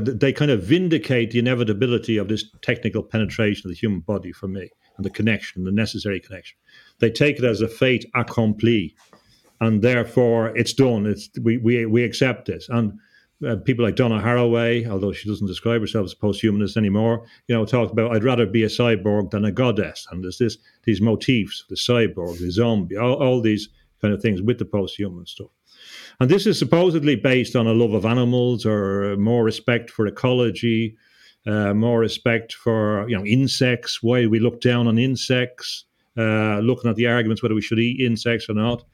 they kind of vindicate the inevitability of this technical penetration of the human body for me, and the connection, the necessary connection. They take it as a fait accompli, and therefore it's done. It's we we we accept this and uh, people like Donna Haraway, although she doesn't describe herself as post-humanist anymore, you know, talked about I'd rather be a cyborg than a goddess, and there's this these motifs, the cyborg, the zombie, all, all these kind of things with the post-human stuff. And this is supposedly based on a love of animals or more respect for ecology, uh, more respect for you know insects. Why we look down on insects, uh, looking at the arguments whether we should eat insects or not.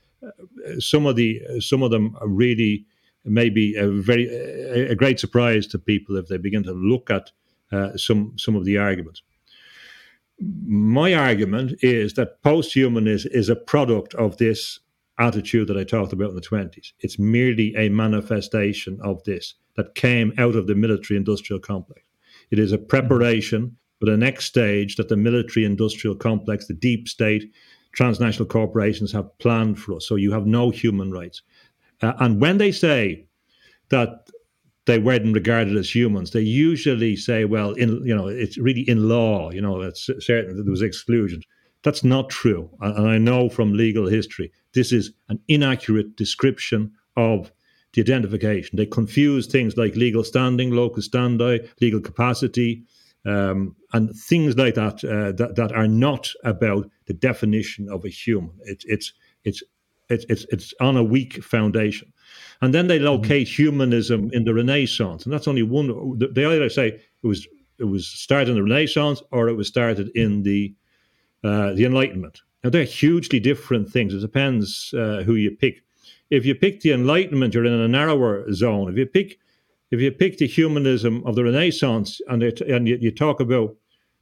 Some of the some of them are really may be a very a, great surprise to people if they begin to look at uh, some some of the arguments. My argument is that post-human is, is a product of this attitude that I talked about in the 20s. It's merely a manifestation of this that came out of the military industrial complex. It is a preparation for the next stage that the military industrial complex, the deep state, transnational corporations have planned for us. So you have no human rights. Uh, and when they say that they weren't regarded as humans, they usually say, well, in you know, it's really in law, you know, it's certain that there was exclusion. That's not true. And I know from legal history, this is an inaccurate description of the identification. They confuse things like legal standing, locus standi, legal capacity, um, and things like that, uh, that that are not about the definition of a human. It, it's it's it's it's it's on a weak foundation. And then they mm-hmm. locate mm-hmm. humanism in the Renaissance, and that's only one. They either say it was it was started in the Renaissance or it was started in the uh, the Enlightenment. Now they're hugely different things. It depends uh, who you pick. If you pick the Enlightenment, you're in a narrower zone. If you pick if you pick the humanism of the Renaissance and, it, and you, you, talk about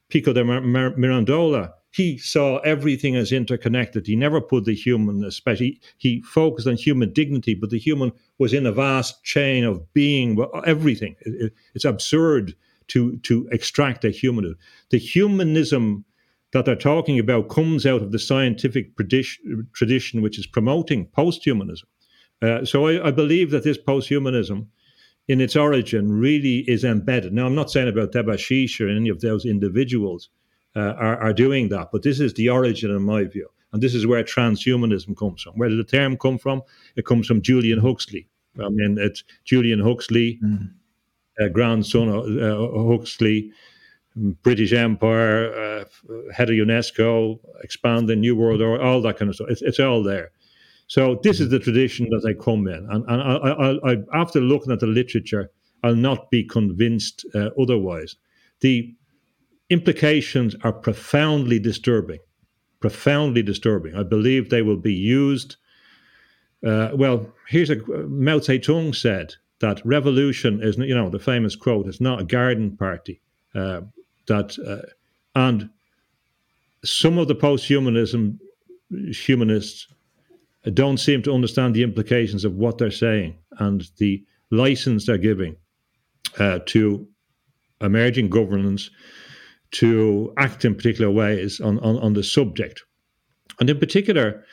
Pico de Mirandola, he saw everything as interconnected. He never put the human, especially he focused on human dignity, but the human was in a vast chain of being, everything. It, it, it's absurd to to extract a humanism. The humanism that they're talking about comes out of the scientific tradition, which is promoting post-humanism. Uh, so I, I, believe that this post-humanism, in its origin, really is embedded. Now, I'm not saying about Debashish or any of those individuals uh, are, are doing that. But this is the origin, in my view. And this is where transhumanism comes from. Where did the term come from? It comes from Julian Huxley. I mean, it's Julian Huxley, mm. uh, grandson of uh, Huxley, British Empire, uh, head of UNESCO, expanding New World Order, all that kind of stuff. It's, it's all there. So this is the tradition that I come in. And, and I, I, I, after looking at the literature, I'll not be convinced uh, otherwise. The implications are profoundly disturbing, profoundly disturbing. I believe they will be used. Uh, well, here's a Mao Zedong said that revolution is, you know, the famous quote, it's not a garden party. Uh, that uh, and some of the post-humanism humanists don't seem to understand the implications of what they're saying and the license they're giving uh, to emerging governments to act in particular ways on, on, on the subject. And in particular,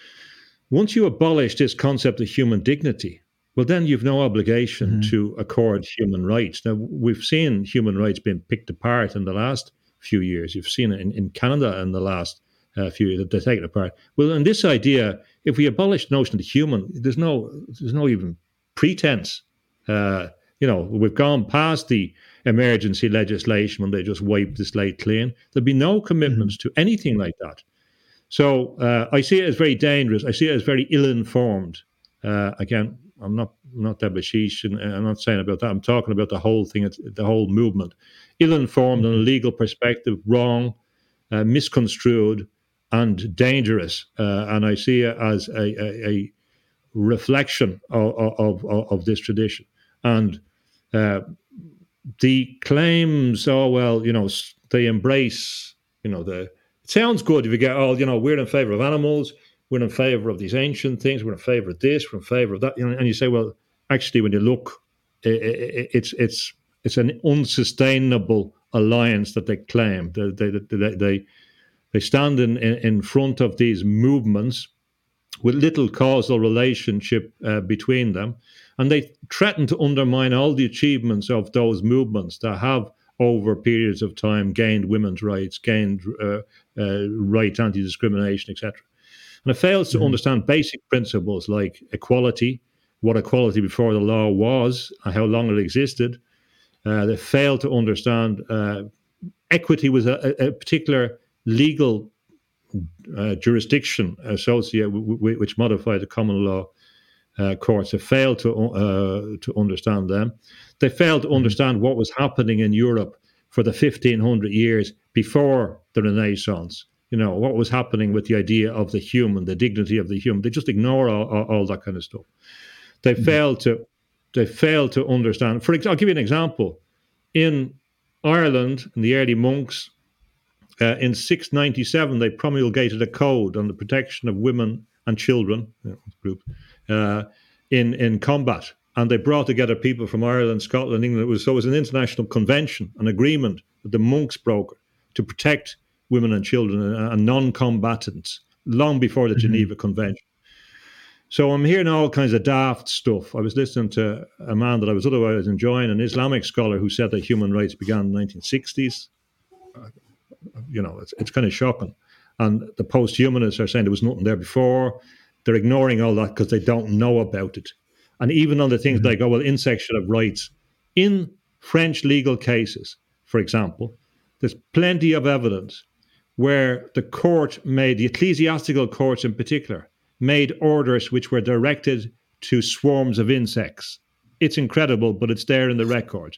once you abolish this concept of human dignity, well, then you've no obligation mm-hmm. to accord human rights. Now, we've seen human rights being picked apart in the last few years. You've seen it in, in Canada in the last uh, few years, they're taken apart. Well, and this idea, if we abolish the notion of the human, there's no, there's no even pretense. Uh, you know, we've gone past the emergency legislation when they just wiped the slate clean. There'll be no commitments mm-hmm. to anything like that. So uh, I see it as very dangerous. I see it as very ill-informed. Uh, again, I'm not not Debashish, and I'm not saying about that. I'm talking about the whole thing, the whole movement. Ill-informed mm-hmm. a legal perspective, wrong, uh, misconstrued, and dangerous. Uh, and I see it as a, a, a reflection of, of, of, this tradition. And uh, the claims, oh well, you know, they embrace, you know, the it sounds good if you get, oh, you know, we're in favor of animals, we're in favor of these ancient things, we're in favor of this, we're in favor of that, you know, and you say, well, actually, when you look, it, it, it's it's it's an unsustainable alliance that they claim. They they they, they, they stand in, in, in front of these movements with little causal relationship uh, between them and they threaten to undermine all the achievements of those movements that have, over periods of time, gained women's rights, gained uh, uh, right anti discrimination, etc. And it fails to mm-hmm. understand basic principles like equality, what equality before the law was, and how long it existed. Uh, they fail to understand uh, equity was a, a particular legal uh, jurisdiction associated which modified the common law uh, courts have failed to uh, to understand them. They failed to mm-hmm. understand what was happening in Europe for the 1500 years before the Renaissance. You know what was happening with the idea of the human, the dignity of the human. They just ignore all, all, all that kind of stuff. They mm-hmm. failed to they failed to understand. For I'll give you an example. In Ireland, in the early monks, uh, in 697, they promulgated a code on the protection of women and children. Group uh, in in combat, and they brought together people from Ireland, Scotland, England. It was so it was an international convention, an agreement that the monks broke to protect women and children and, and non-combatants long before the mm-hmm. Geneva Convention. So I'm hearing all kinds of daft stuff. I was listening to a man that I was otherwise enjoying, an Islamic scholar who said that human rights began in the 1960s. You know, it's, it's kind of shocking. And the post-humanists are saying there was nothing there before. They're ignoring all that because they don't know about it. And even on the things mm-hmm. like, oh, well, insects should have rights. In French legal cases, for example, there's plenty of evidence where the court made, the ecclesiastical courts in particular, made orders which were directed to swarms of insects. It's incredible, but it's there in the record.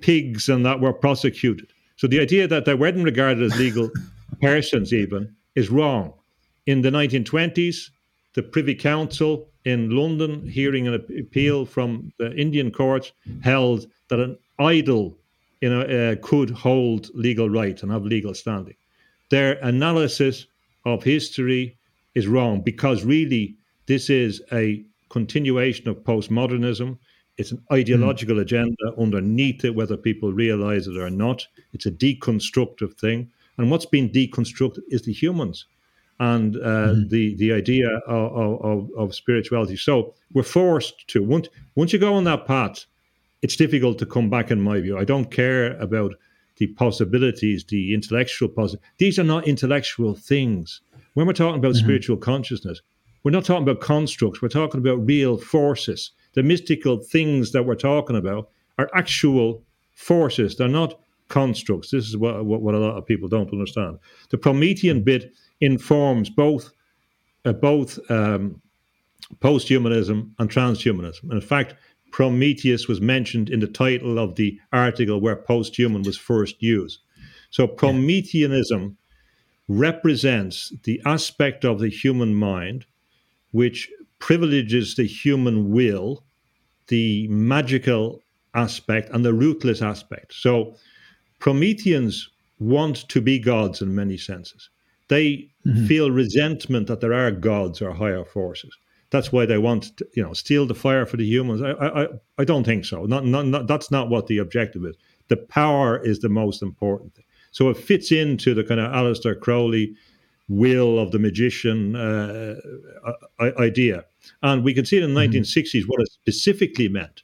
Pigs and that were prosecuted. So the idea that they weren't regarded as legal (laughs) persons, even, is wrong. In the 1920s, the Privy Council in London, hearing an appeal from the Indian courts, held that an idol you know, uh, could hold legal right and have legal standing. Their analysis of history is wrong because really this is a continuation of postmodernism. It's an ideological mm. agenda underneath it, whether people realize it or not. It's a deconstructive thing. And what's been deconstructed is the humans and uh, mm-hmm. the the idea of, of, of, spirituality. So we're forced to once once you go on that path, it's difficult to come back. In my view, I don't care about the possibilities, the intellectual possibilities. These are not intellectual things. When we're talking about mm-hmm. spiritual consciousness, we're not talking about constructs. We're talking about real forces. The mystical things that we're talking about are actual forces. They're not constructs. This is what, what, what a lot of people don't understand. The Promethean bit informs both uh, both um, post-humanism and transhumanism. And in fact, Prometheus was mentioned in the title of the article where posthuman was first used. So Prometheanism represents the aspect of the human mind which privileges the human will, the magical aspect, and the ruthless aspect. So Prometheans want to be gods in many senses. They mm-hmm. feel resentment that there are gods or higher forces. That's why they want to, you know, steal the fire for the humans. I, I, I don't think so. Not, not, not, that's not what the objective is. The power is the most important thing. So it fits into the kind of Aleister Crowley will of the magician uh, idea. And we can see in the mm-hmm. 1960s what it specifically meant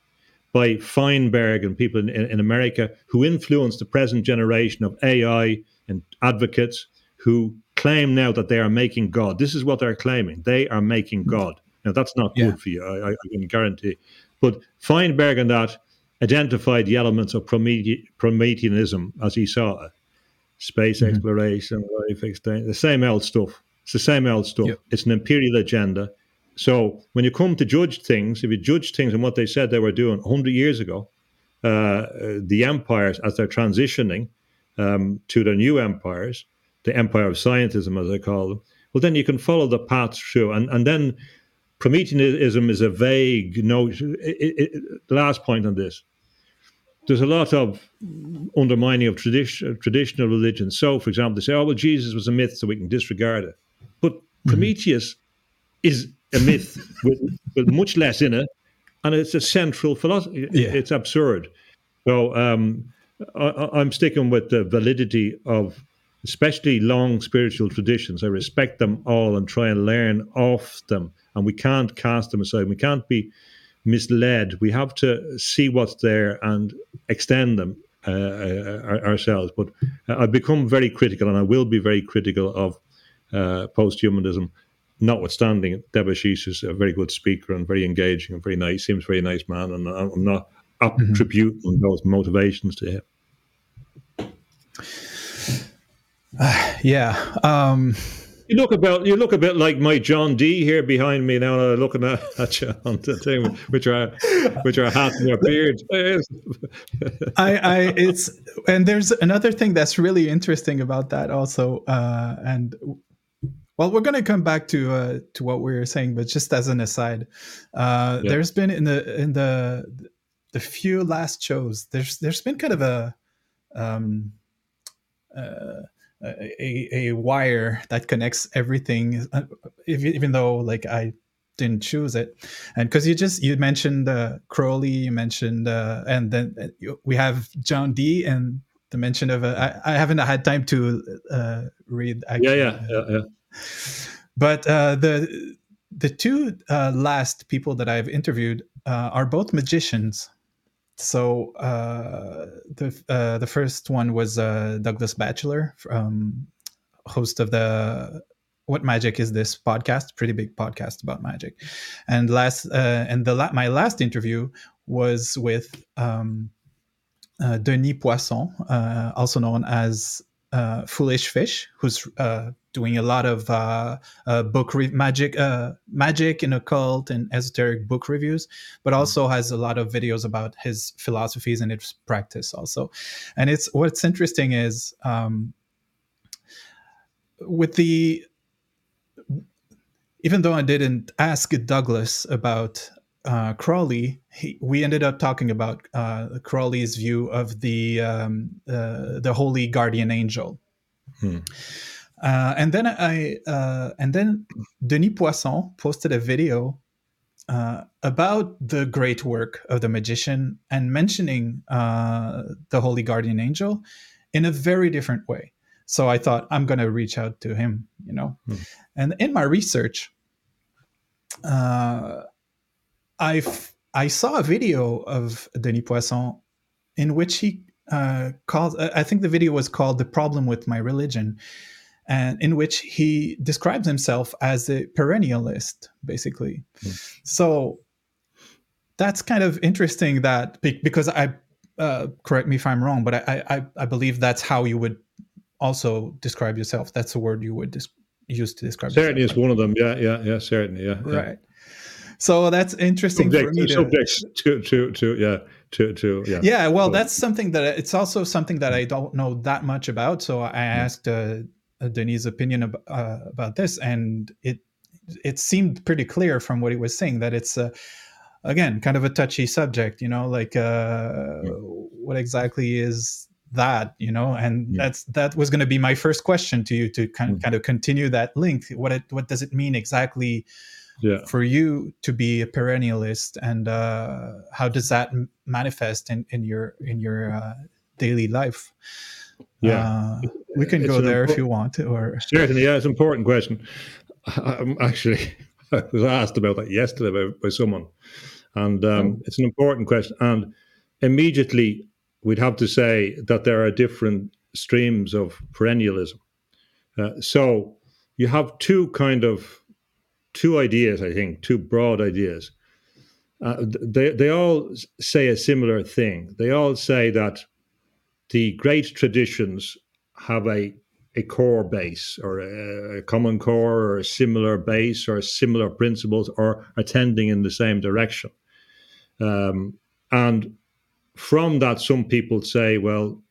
by Feinberg and people in, in, America who influenced the present generation of AI and advocates who claim now that they are making God. This is what they're claiming. They are making mm-hmm. God. Now, that's not yeah. good for you, I, I, can guarantee. But Feinberg and that identified the elements of Promete- Prometheanism as he saw it space mm-hmm. exploration, life extension, the same old stuff. It's the same old stuff. Yep. It's an imperial agenda. So when you come to judge things, if you judge things and what they said they were doing 100 years ago, uh, the empires as they're transitioning um, to their new empires, the empire of scientism, as I call them, well, then you can follow the path through. And, and then Prometheanism is a vague notion. It, it, last point on this there's a lot of undermining of tradition, traditional religion. So, for example, they say, "Oh, well, Jesus was a myth, so we can disregard it." But mm-hmm. Prometheus is a myth (laughs) with, with, much less in it, and it's a central philosophy. Yeah. It's absurd. So, um, I, am sticking with the validity of especially long spiritual traditions. I respect them all and try and learn off them, and we can't cast them aside. We can't be misled. We have to see what's there and extend them uh, uh ourselves. But I've become very critical, and I will be very critical of uh, posthumanism. Notwithstanding, Debashish is a very good speaker and very engaging and very nice. Seems very nice man, and I'm not attributing mm-hmm. those motivations to him. Uh, (sighs) yeah. Um, you look about you look a bit like my John Dee here behind me now. And I'm looking at, (laughs) at you on the thing, which are which are hat and your beard. (laughs) I, I it's and there's another thing that's really interesting about that also, uh, and well, we're going to come back to uh, to what we were saying, but just as an aside, uh, yeah. there's been in the in the the few last shows, there's there's been kind of a um, uh, a, a wire that connects everything uh, even though like i didn't choose it and because you just you mentioned uh, crowley you mentioned uh, and then uh, we have john dee and the mention of I haven't had time to uh, read actually. yeah yeah yeah, yeah. but uh, the the two last people that i've interviewed are both magicians so uh, the uh, the first one was uh, Douglas Batchelor, um, host of the "What Magic Is This" podcast, pretty big podcast about magic. And last uh, and the la- my last interview was with um, uh, Denis Poisson, uh, also known as Foolish Fish, who's doing a lot of uh, uh, book re- magic, uh, magic and occult and esoteric book reviews, but mm-hmm. also has a lot of videos about his philosophies and his practice also. And it's what's interesting is um, with the even though I didn't ask Douglas about uh, Crowley, he, we ended up talking about uh, Crowley's view of the um, uh, the holy guardian angel. Hmm. Uh, and then I uh, and then Denis Poisson posted a video uh, about the great work of the magician and mentioning uh, the holy guardian angel in a very different way. So I thought I'm going to reach out to him, you know. Hmm. And in my research, uh, I I saw a video of Denis Poisson in which he uh, called. I think the video was called "The Problem with My Religion." and in which he describes himself as a perennialist, basically. Mm. So that's kind of interesting that because I uh, correct me if I'm wrong, but I, I, I believe that's how you would also describe yourself. That's the word you would dis- use to describe. Certainly, is one of them. Yeah, yeah, yeah. Certainly, yeah. Right. So that's interesting subject, for me to, to, to, to, yeah, to, to, yeah. Yeah, well, that's something that it's also something that I don't know that much about. So I asked uh, Denis' opinion about, uh, about this, and it it seemed pretty clear from what he was saying that it's uh, again kind of a touchy subject. You know, like uh, yeah. what exactly is that? You know, and yeah. that's that was going to be my first question to you to kind, mm. kind of continue that link. What it, what does it mean exactly? Yeah. for you to be a perennialist and uh, how does that manifest in, in your in your uh, daily life yeah uh, we can it's go there if you want or certainly yeah it's an important question i'm actually (laughs) i was asked about that yesterday by, by someone and um, oh. it's an important question and immediately we'd have to say that there are different streams of perennialism uh, so you have two kind of two ideas, I think, two broad ideas. Uh, they, they all say a similar thing. They all say that the great traditions have a, a core base or a, a common core or a similar base or similar principles or are tending in the same direction. Um, and from that, some people say, well,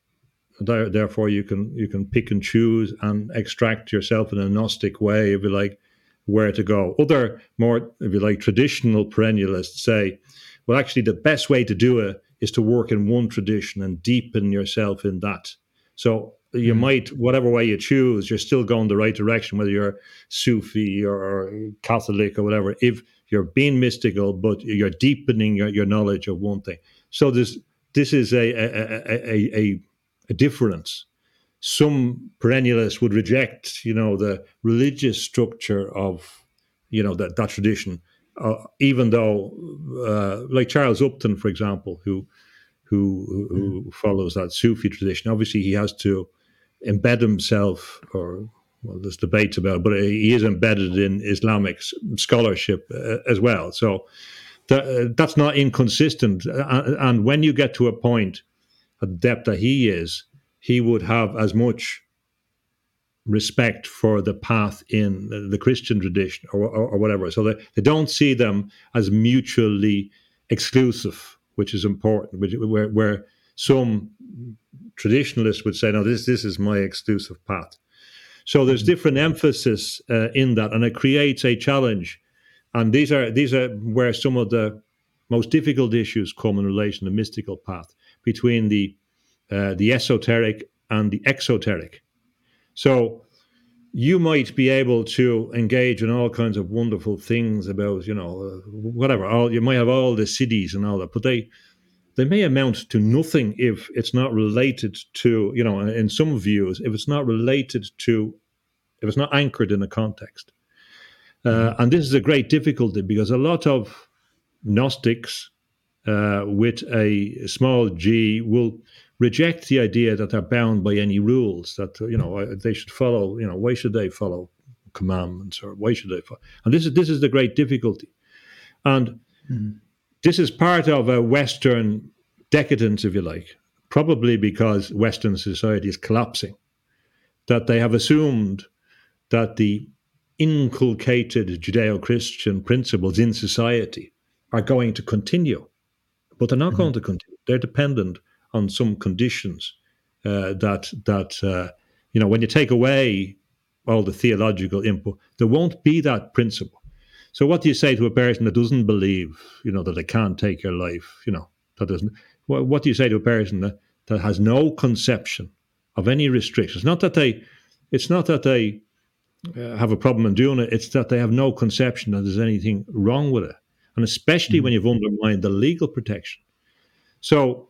therefore you can you can pick and choose and extract yourself in a gnostic way, if you like, where to go. Other more, if you like, traditional perennialists say, well, actually, the best way to do it is to work in one tradition and deepen yourself in that. So you mm. might, whatever way you choose, you're still going the right direction, whether you're Sufi or Catholic or whatever. If you're being mystical, but you're deepening your, your knowledge of one thing. So this this is a a, a, a, a difference some perennialists would reject, you know, the religious structure of, you know, that, that tradition, uh, even though, uh, like Charles Upton, for example, who who who mm. follows that Sufi tradition, obviously he has to embed himself, or well, there's debates about, it, but he is embedded in Islamic scholarship uh, as well. So uh, that's not inconsistent. and when you get to a point, at the depth that he is, he would have as much respect for the path in the Christian tradition or, or, or, whatever. So they, they don't see them as mutually exclusive, which is important, which, where, where some traditionalists would say, no, this, this is my exclusive path. So there's mm-hmm. different emphasis uh, in that, and it creates a challenge. And these are these are where some of the most difficult issues come in relation to the mystical path between the uh, the esoteric and the exoteric. So you might be able to engage in all kinds of wonderful things about, you know, uh, whatever. All you might have all the siddhis and all that, but they they may amount to nothing if it's not related to, you know, in some views, if it's not related to, if it's not anchored in a context. Uh, mm-hmm. and this is a great difficulty because a lot of Gnostics uh, with a small g will reject the idea that they're bound by any rules that you know they should follow. You know, why should they follow commandments or why should they follow? And this is this is the great difficulty, and mm-hmm. this is part of a Western decadence, if you like, probably because Western society is collapsing, that they have assumed that the inculcated Judeo-Christian principles in society are going to continue, but they're not mm-hmm. going to continue. They're dependent on some conditions uh, that that uh, you know when you take away all the theological input, there won't be that principle. So what do you say to a person that doesn't believe, you know, that they can't take your life, you know, that doesn't? What do you say to a person that, that has no conception of any restrictions? Not that they, it's not that they uh, have a problem in doing it. It's that they have no conception that there's anything wrong with it, and especially mm-hmm. when you've undermined the legal protection. So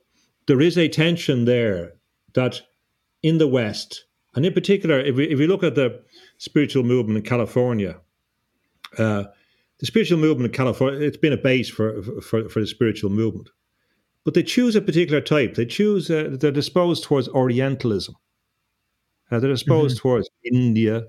there is a tension there that in the West, and in particular, if we, if we look at the spiritual movement in California, uh, the spiritual movement in California, it's been a base for, for, for the spiritual movement. But they choose a particular type. They choose, uh, they're disposed towards Orientalism. Uh, they're disposed mm-hmm. towards India,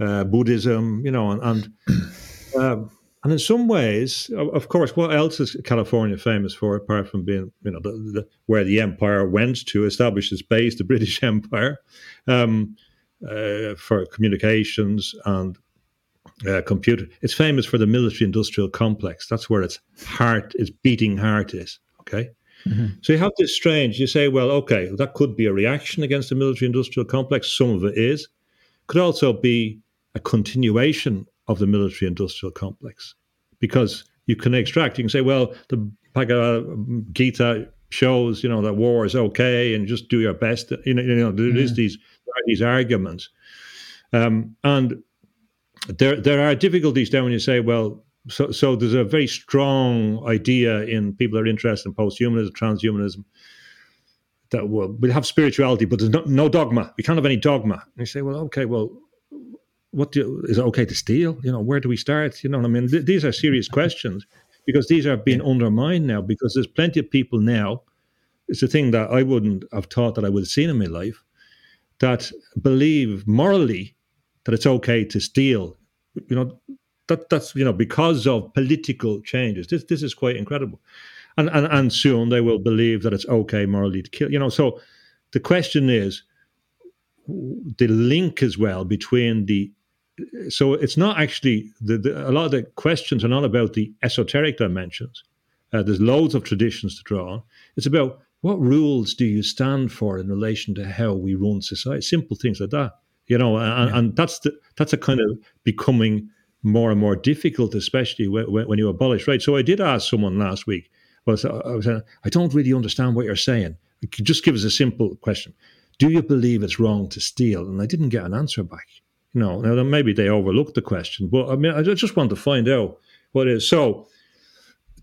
uh, Buddhism, you know, and, and (clears throat) um, and in some ways, of course, what else is California famous for apart from being, you know, the, the, where the empire went to establish its base, the (laughs) British Empire, um, uh, for communications and uh, computer. It's famous for the military-industrial complex. That's where its heart, its beating heart, is. Okay. Mm-hmm. So you have this strange. You say, well, okay, that could be a reaction against the military-industrial complex. Some of it is. Could also be a continuation of the military-industrial complex, because you can extract. You can say, well, the Bhagavad Gita shows, you know, that war is okay and just do your best. You know, you know, there is mm-hmm. these these arguments, um, and there there are difficulties there when you say, well, so so there's a very strong idea in people that are interested in posthumanism, transhumanism, that well, we have spirituality, but there's no, no dogma. We can't have any dogma. And you say, well, okay, well, what do, is it okay to steal? You know, where do we start? You know, I mean, th- these are serious (laughs) questions because these are being undermined now. Because there's plenty of people now. It's a thing that I wouldn't have thought that I would have seen in my life that believe morally that it's okay to steal. You know, that that's you know because of political changes. This this is quite incredible, and and and soon they will believe that it's okay morally to kill. You know, so the question is the link as well between the so it's not actually the, the, a lot of the questions are not about the esoteric dimensions. Uh, there's loads of traditions to draw on. It's about what rules do you stand for in relation to how we run society? Simple things like that, you know, and, yeah. and that's the, that's a kind of becoming more and more difficult, especially when, when, you abolish right. So I did ask someone last week. I was, I was I don't really understand what you're saying. Just give us a simple question. Do you believe it's wrong to steal? And I didn't get an answer back. You know, now maybe they overlooked the question, but I mean, I just want to find out what is. So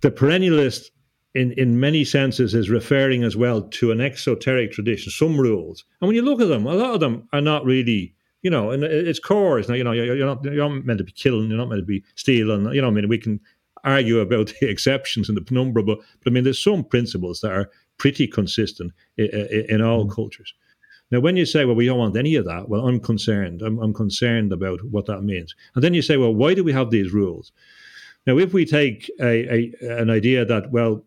the perennialist in, in many senses is referring as well to an exoteric tradition, some rules. And when you look at them, a lot of them are not really, you know, and it's core. It's not, you know, you're not, you're not meant to be killing, you're not meant to be stealing. You know, I mean, we can argue about (laughs) the exceptions and the penumbra, but, but I mean, there's some principles that are pretty consistent in, in, in all mm. cultures. Now, when you say, well, we don't want any of that, well, I'm concerned. I'm, I'm concerned about what that means. And then you say, well, why do we have these rules? Now, if we take a, a an idea that, well,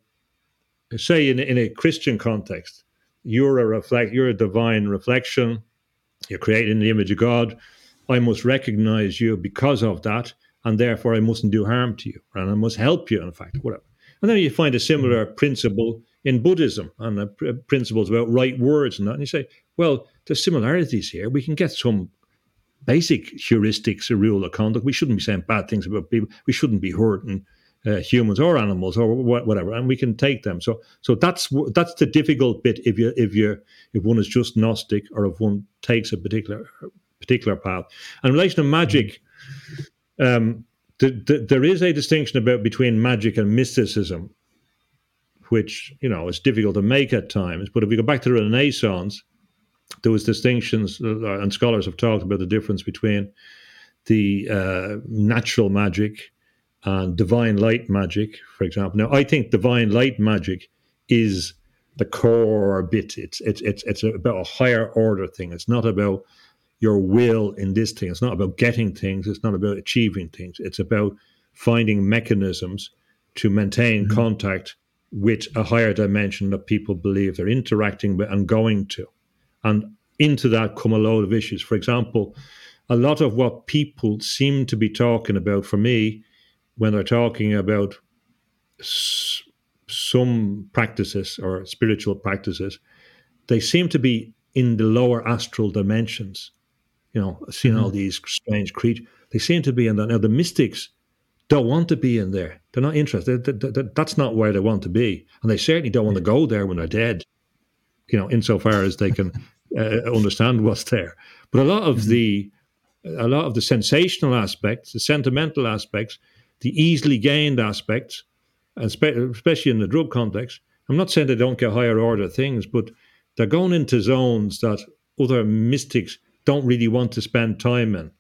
say in, in a Christian context, you're a reflect, you're a divine reflection, you're created in the image of God. I must recognize you because of that, and therefore I mustn't do harm to you, and I must help you, in fact, whatever. And then you find a similar principle in Buddhism and the principles about right words and that. And you say, well, there's similarities here. We can get some basic heuristics, a rule of conduct. We shouldn't be saying bad things about people. We shouldn't be hurting uh, humans or animals or whatever, and we can take them. So, so that's that's the difficult bit if you if you if one is just gnostic or if one takes a particular particular path. And in relation to magic, um, the, the, there is a distinction about between magic and mysticism, which you know is difficult to make at times. But if we go back to the Renaissance, was distinctions, uh, and scholars have talked about the difference between the uh, natural magic and divine light magic, for example. Now, I think divine light magic is the core bit. It's it's it's it's about a higher order thing. It's not about your will in this thing. It's not about getting things. It's not about achieving things. It's about finding mechanisms to maintain mm-hmm. contact with a higher dimension that people believe they're interacting with and going to. And into that come a load of issues. For example, a lot of what people seem to be talking about for me when they're talking about s- some practices or spiritual practices, they seem to be in the lower astral dimensions. You know, seeing mm-hmm. all these strange creatures, they seem to be in that. Now, the mystics don't want to be in there. They're not interested. That's not where they want to be, and they certainly don't want to go there when they're dead. You know, insofar as they can (laughs) uh, understand what's there. But a lot of mm-hmm. the a lot of the sensational aspects, the sentimental aspects, the easily gained aspects, and especially in the drug context. I'm not saying they don't get higher order things, but they're going into zones that other mystics don't really want to spend time in.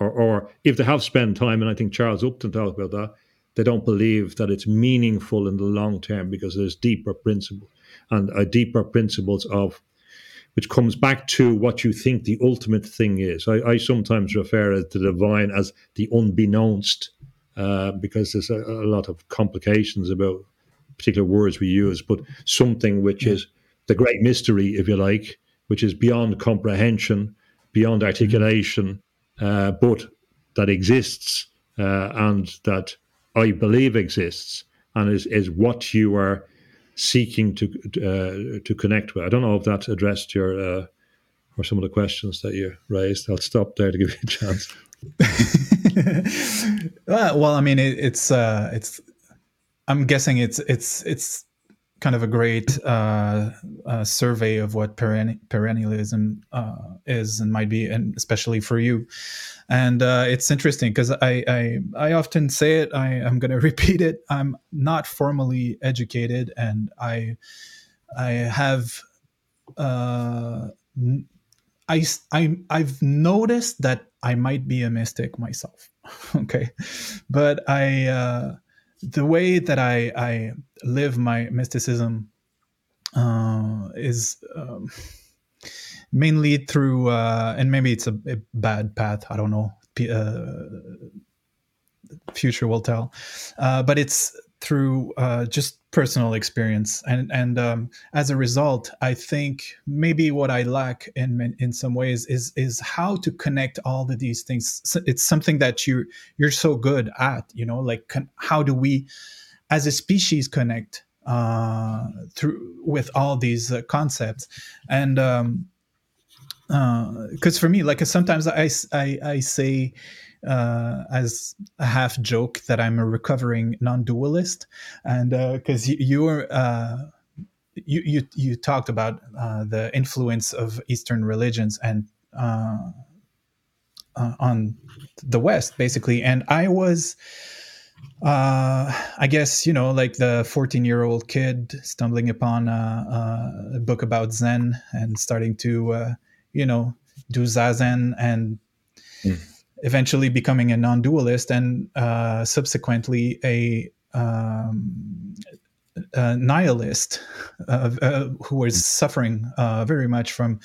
Or, or if they have spent time, and I think Charles Upton talked about that, they don't believe that it's meaningful in the long term because there's deeper principles and uh, deeper principles of which comes back to what you think the ultimate thing is. I, I sometimes refer to the divine as the unbeknownst uh, because there's a, a, lot of complications about particular words we use, but something which is the great mystery, if you like, which is beyond comprehension, beyond articulation, uh, but that exists uh, and that I believe exists and is, is what you are seeking to uh, to connect with. I don't know if that addressed your uh, or some of the questions that you raised. I'll stop there to give you a chance. (laughs) well, I mean, it, it's uh, it's. I'm guessing it's it's it's kind of a great uh, uh, survey of what perenni- perennialism uh, is and might be, and especially for you. And uh, it's interesting because I, I, I often say it. I am going to repeat it. I'm not formally educated, and I I have uh, I I I've noticed that I might be a mystic myself. (laughs) okay, but I uh, the way that I, I live my mysticism uh, is um, mainly through, uh, and maybe it's a, a, bad path. I don't know. Uh, future will tell. Uh, but it's through uh, just personal experience, and and um, as a result, I think maybe what I lack in in some ways is is how to connect all of these things. It's something that you you're so good at, you know, like how do we, as a species, connect uh, through with all these uh, concepts, and um, because uh, for me, like sometimes I I, I say uh, as a half joke that I'm a recovering non-dualist, and because uh, you, were. Uh, you, you you talked about uh, the influence of Eastern religions and uh, uh, on the West, basically. And I was, I guess, you know, like the 14 year old kid stumbling upon a, a, book about Zen and starting to, you know, do zazen and mm eventually becoming a non-dualist and uh, subsequently a, um, a nihilist uh, uh, who was suffering uh, very much from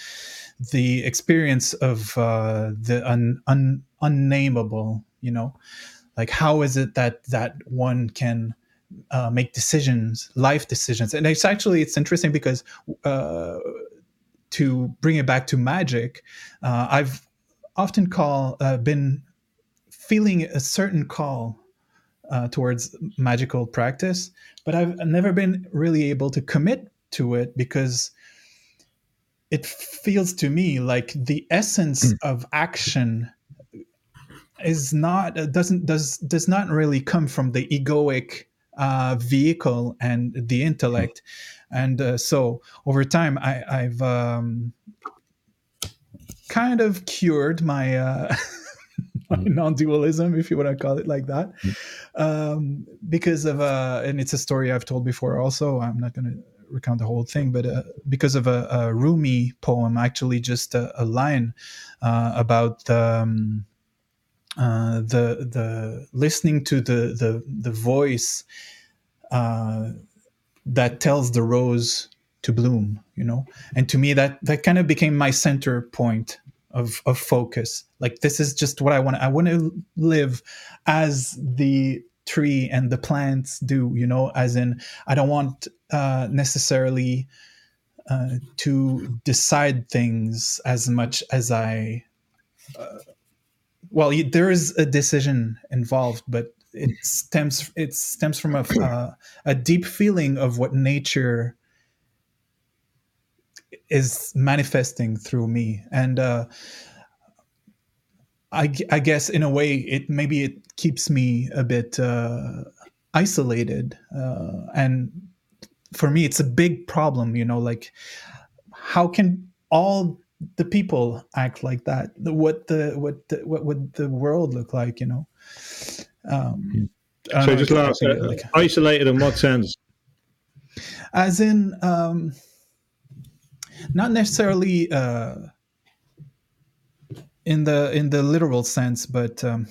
the experience of uh, the un, un, unnameable you know? Like how is it that that one can uh, make decisions life decisions? And it's actually it's interesting because to bring it back to magic i've often call uh, been feeling a certain call uh, towards magical practice, but I've never been really able to commit to it because it feels to me like the essence mm. of action is not uh, doesn't does does not really come from the egoic uh, vehicle and the intellect, mm. and uh, so over time I, I've um, kind of cured my uh, (laughs) mm. non-dualism, if you want to call it like that, mm. um, because of uh, and it's a story I've told before. Also, I'm not going to recount the whole thing, but uh, because of a, a, Rumi poem, actually just a, a line uh, about um, uh, the the listening to the the the voice uh, that tells the rose to bloom you know and to me that that kind of became my center point of of focus. Like this is just what i want i want to live as the tree and the plants do you know as in i don't want uh, necessarily uh, to decide things as much as i uh, well there is a decision involved but it stems it stems from a, uh, a deep feeling of what nature is manifesting through me. And uh, I, I guess in a way it maybe it keeps me a bit uh, isolated uh, and for me it's a big problem you know like how can all the people act like that? What the what the, what would the world look like you know? Um, so know, just last uh, like, isolated in what sense? As in um, not necessarily uh, in the in the literal sense, but um,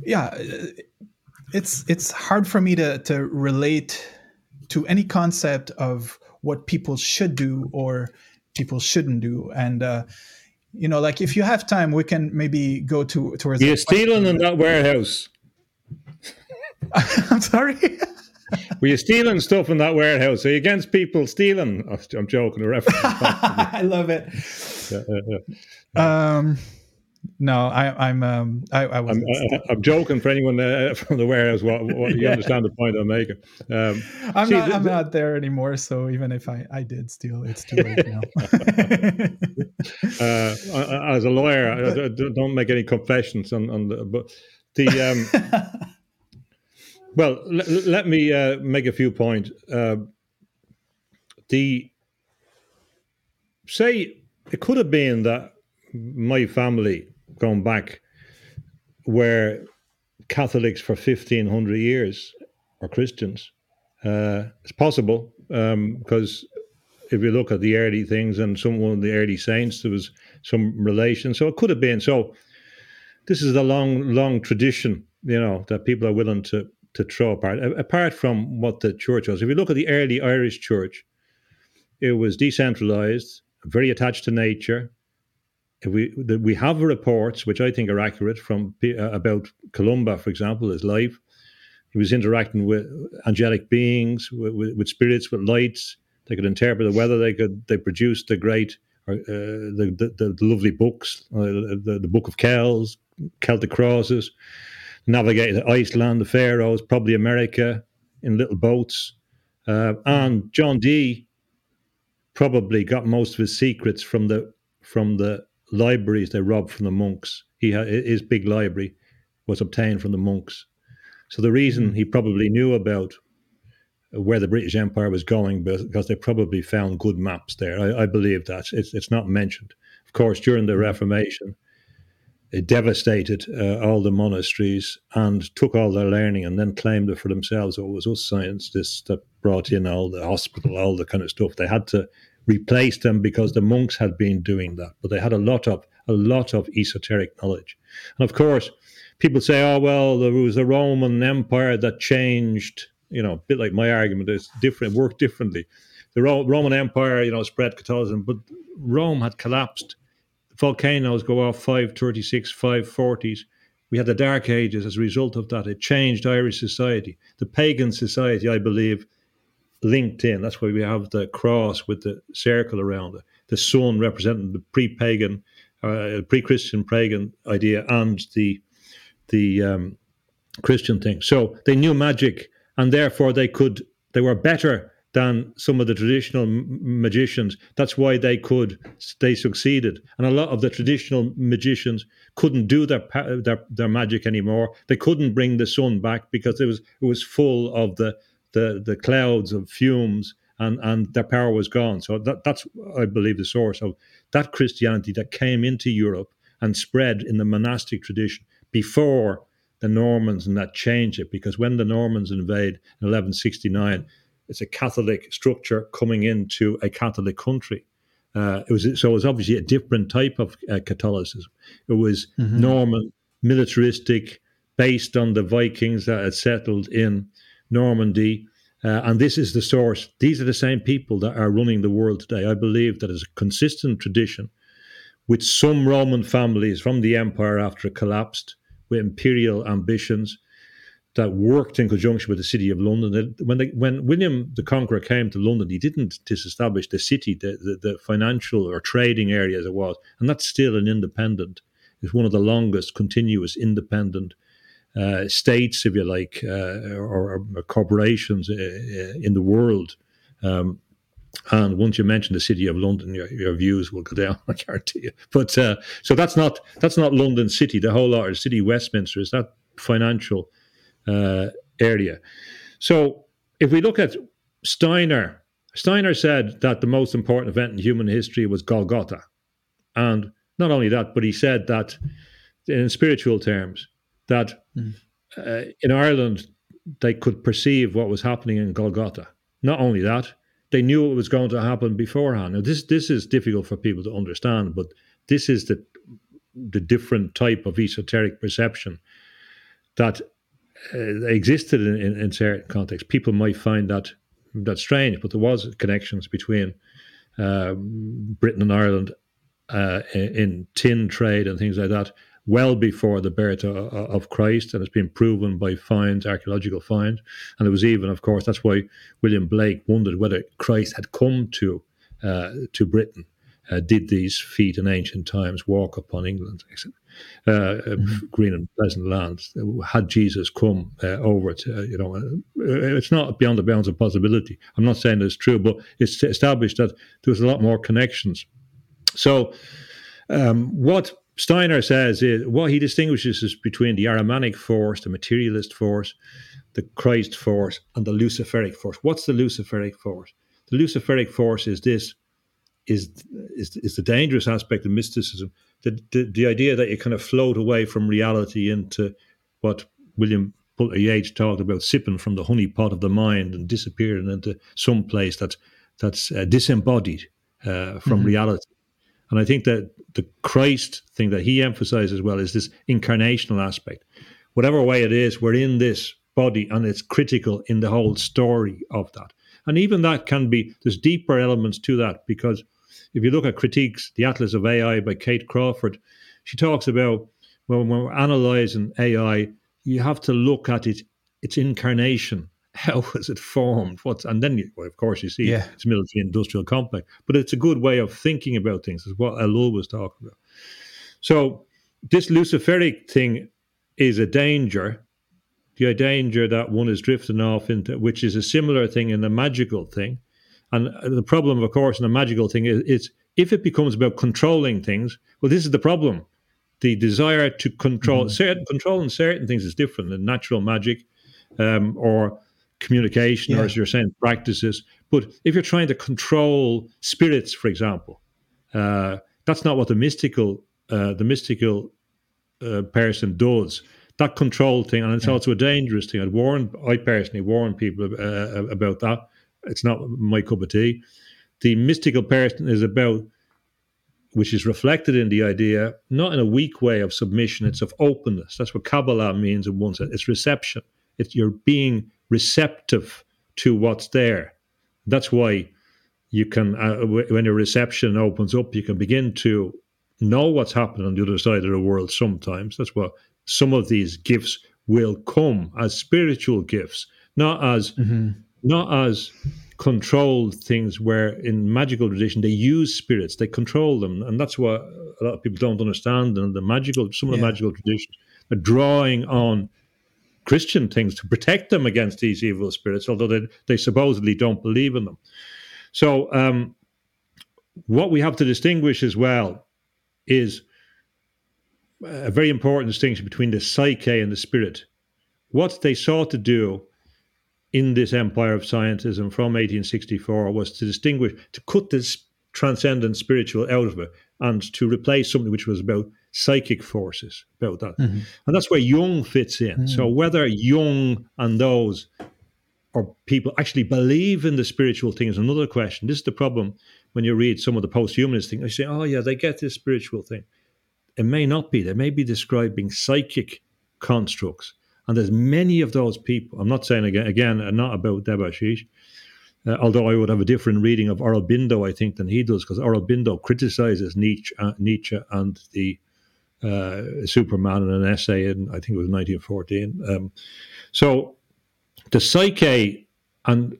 yeah, it's it's hard for me to to relate to any concept of what people should do or people shouldn't do, and uh, you know, like if you have time, we can maybe go to towards. You're stealing in that warehouse. (laughs) I'm sorry. (laughs) Were you stealing stuff in that warehouse? Are you against people stealing? Oh, I'm joking. A reference. (laughs) I love it. Yeah, yeah, yeah. Um, no, I, I'm. Um, I, I was. I'm, I, I'm joking for anyone uh, from the warehouse. What, what you understand the point I'm making? Um, I'm see, not. I'm not there anymore. So even if I, I did steal, it's too late now. uh, as a lawyer, I, I don't make any confessions on, on the. But the um, well, let, let me uh, make a few points. Uh, the say it could have been that my family going back were Catholics for fifteen hundred years or Christians. Uh, it's possible because if you look at the early things and some of the early saints, there was some relation. So it could have been. So this is the long, long tradition, you know, that people are willing to to throw apart. Apart from what the church was, if you look at the early Irish church, it was decentralized, very attached to nature. We we have reports which I think are accurate from uh, about Columba, for example, his life. He was interacting with angelic beings, with, with, spirits, with lights. They could interpret the weather. They could they produced the great, uh, the, the the lovely books, uh, the the Book of Kells, Celtic crosses. Navigated Iceland, the Faroes, probably America in little boats. Uh, and John Dee probably got most of his secrets from the from the libraries they robbed from the monks. He had his big library was obtained from the monks. So the reason he probably knew about where the British Empire was going because they probably found good maps there. I, I believe that it's it's not mentioned. Of course, during the Reformation, it devastated uh, all the monasteries and took all their learning and then claimed it for themselves. Oh, it was us scientists that brought in all the hospital, all the kind of stuff. They had to replace them because the monks had been doing that, but they had a lot of a lot of esoteric knowledge. And of course, people say, "Oh, well, there was a Roman Empire that changed." You know, a bit like my argument is different, worked differently. The Ro- Roman Empire, you know, spread Catholicism, but Rome had collapsed volcanoes go off 536, 540s. We had the Dark Ages as a result of that. It changed Irish society. The pagan society, I believe, linked in. That's why we have the cross with the circle around it. The sun representing the pre-pagan, uh, pre-Christian pagan idea and the the um, Christian thing. So they knew magic, and therefore they could. They were better than some of the traditional magicians. That's why they could. They succeeded, and a lot of the traditional magicians couldn't do their their, their magic anymore. They couldn't bring the sun back because it was it was full of the the, the clouds of fumes. And, and their power was gone. So that, that's, I believe, the source of that Christianity that came into Europe and spread in the monastic tradition before the Normans and that changed it because when the Normans invade in 1169, it's a Catholic structure coming into a Catholic country. Uh, it was so it was obviously a different type of uh, Catholicism. It was Norman, militaristic, based on the Vikings that had settled in Normandy. Uh, and this is the source. These are the same people that are running the world today. I believe that is a consistent tradition with some Roman families from the empire after it collapsed with imperial ambitions that worked in conjunction with the city of London. When they, when William the Conqueror came to London, he didn't disestablish the city, the, the, the financial or trading area as it was, and that's still an independent. It's one of the longest continuous independent uh, states, if you like, uh, or, or corporations uh, uh, in the world. Um, and once you mention the city of London, your, your views will go down. (laughs) I guarantee you. But uh, so that's not that's not London City. The whole of city Westminster is that financial uh, area. So if we look at Steiner, Steiner said that the most important event in human history was Golgotha, and not only that, but he said that in spiritual terms that uh, in Ireland they could perceive what was happening in Golgotha. Not only that, they knew it was going to happen beforehand. Now this this is difficult for people to understand, but this is the the different type of esoteric perception that uh, existed in, in, in certain contexts. People might find that that strange, but there was connections between uh, Britain and Ireland uh, in, in tin trade and things like that well before the birth of, of Christ, and it's been proven by finds, archaeological finds. And there was even, of course, that's why William Blake wondered whether Christ had come to uh, to Britain, uh, did these feet in ancient times walk upon England, uh, mm-hmm. green and pleasant lands. Had Jesus come uh, over to, you know, uh, it's not beyond the bounds of possibility. I'm not saying it's true, but it's established that there was a lot more connections. So, um, what Steiner says is what he distinguishes is between the Ahrimanic force, the materialist force, the Christ force, and the Luciferic force. What's the Luciferic force? The Luciferic force is this is is, is the dangerous aspect of mysticism. The, the, the idea that you kind of float away from reality into what William Butler Yeats talked about, sipping from the honey pot of the mind and disappearing into some place that's that's uh, disembodied uh, from mm-hmm. reality. And I think that the Christ thing that he emphasizes well is this incarnational aspect. Whatever way it is, we're in this body and it's critical in the whole story of that. And even that can be, there's deeper elements to that because if you look at critiques, the Atlas of AI by Kate Crawford, she talks about well, when we're analyzing AI, you have to look at it, its incarnation (laughs) how was it formed? What's and then you, well, of course you see yeah. it's military industrial complex, but it's a good way of thinking about things. Is what Ellul was talking about. So this Luciferic thing is a danger. The danger that one is drifting off into, which is a similar thing in the magical thing. And the problem, of course, in the magical thing is, is if it becomes about controlling things. Well, this is the problem. The desire to control mm-hmm. certain controlling certain things is different than natural magic, um, or communication, yeah. or as you're saying, practices. But if you're trying to control spirits, for example, uh, that's not what the mystical uh, the mystical uh, person does. That control thing, and it's yeah. also a dangerous thing. I'd warn, I personally warn people uh, about that. It's not my cup of tea. The mystical person is about, which is reflected in the idea, not in a weak way of submission. It's of openness. That's what Kabbalah means in one sense. It's reception. It's you're being receptive to what's there. That's why you can, uh, when your reception opens up, you can begin to know what's happening on the other side of the world sometimes. That's what some of these gifts will come as spiritual gifts, not as mm-hmm. Not as controlled things where in magical tradition they use spirits, they control them. And that's what a lot of people don't understand. And the magical some of the magical traditions are drawing on Christian things to protect them against these evil spirits, although they, they supposedly don't believe in them. So, um, what we have to distinguish as well is a very important distinction between the psyche and the spirit. What they sought to do in this empire of scientism from 1864 was to distinguish, to cut this transcendent spiritual out of it and to replace something which was about psychic forces about that. Mm-hmm. And that's where Jung fits in. Mm-hmm. So whether Jung and those or people actually believe in the spiritual thing is another question. This is the problem when you read some of the post-humanist thing. They say, oh yeah, they get this spiritual thing. It may not be. They may be describing psychic constructs. And there's many of those people. I'm not saying again, again, not about Debashish, uh, although I would have a different reading of Aurobindo, I think, than he does, because Aurobindo criticizes Nietzsche, uh, Nietzsche and the uh, Superman in an essay in, I think it was 1914. Um, so the psyche and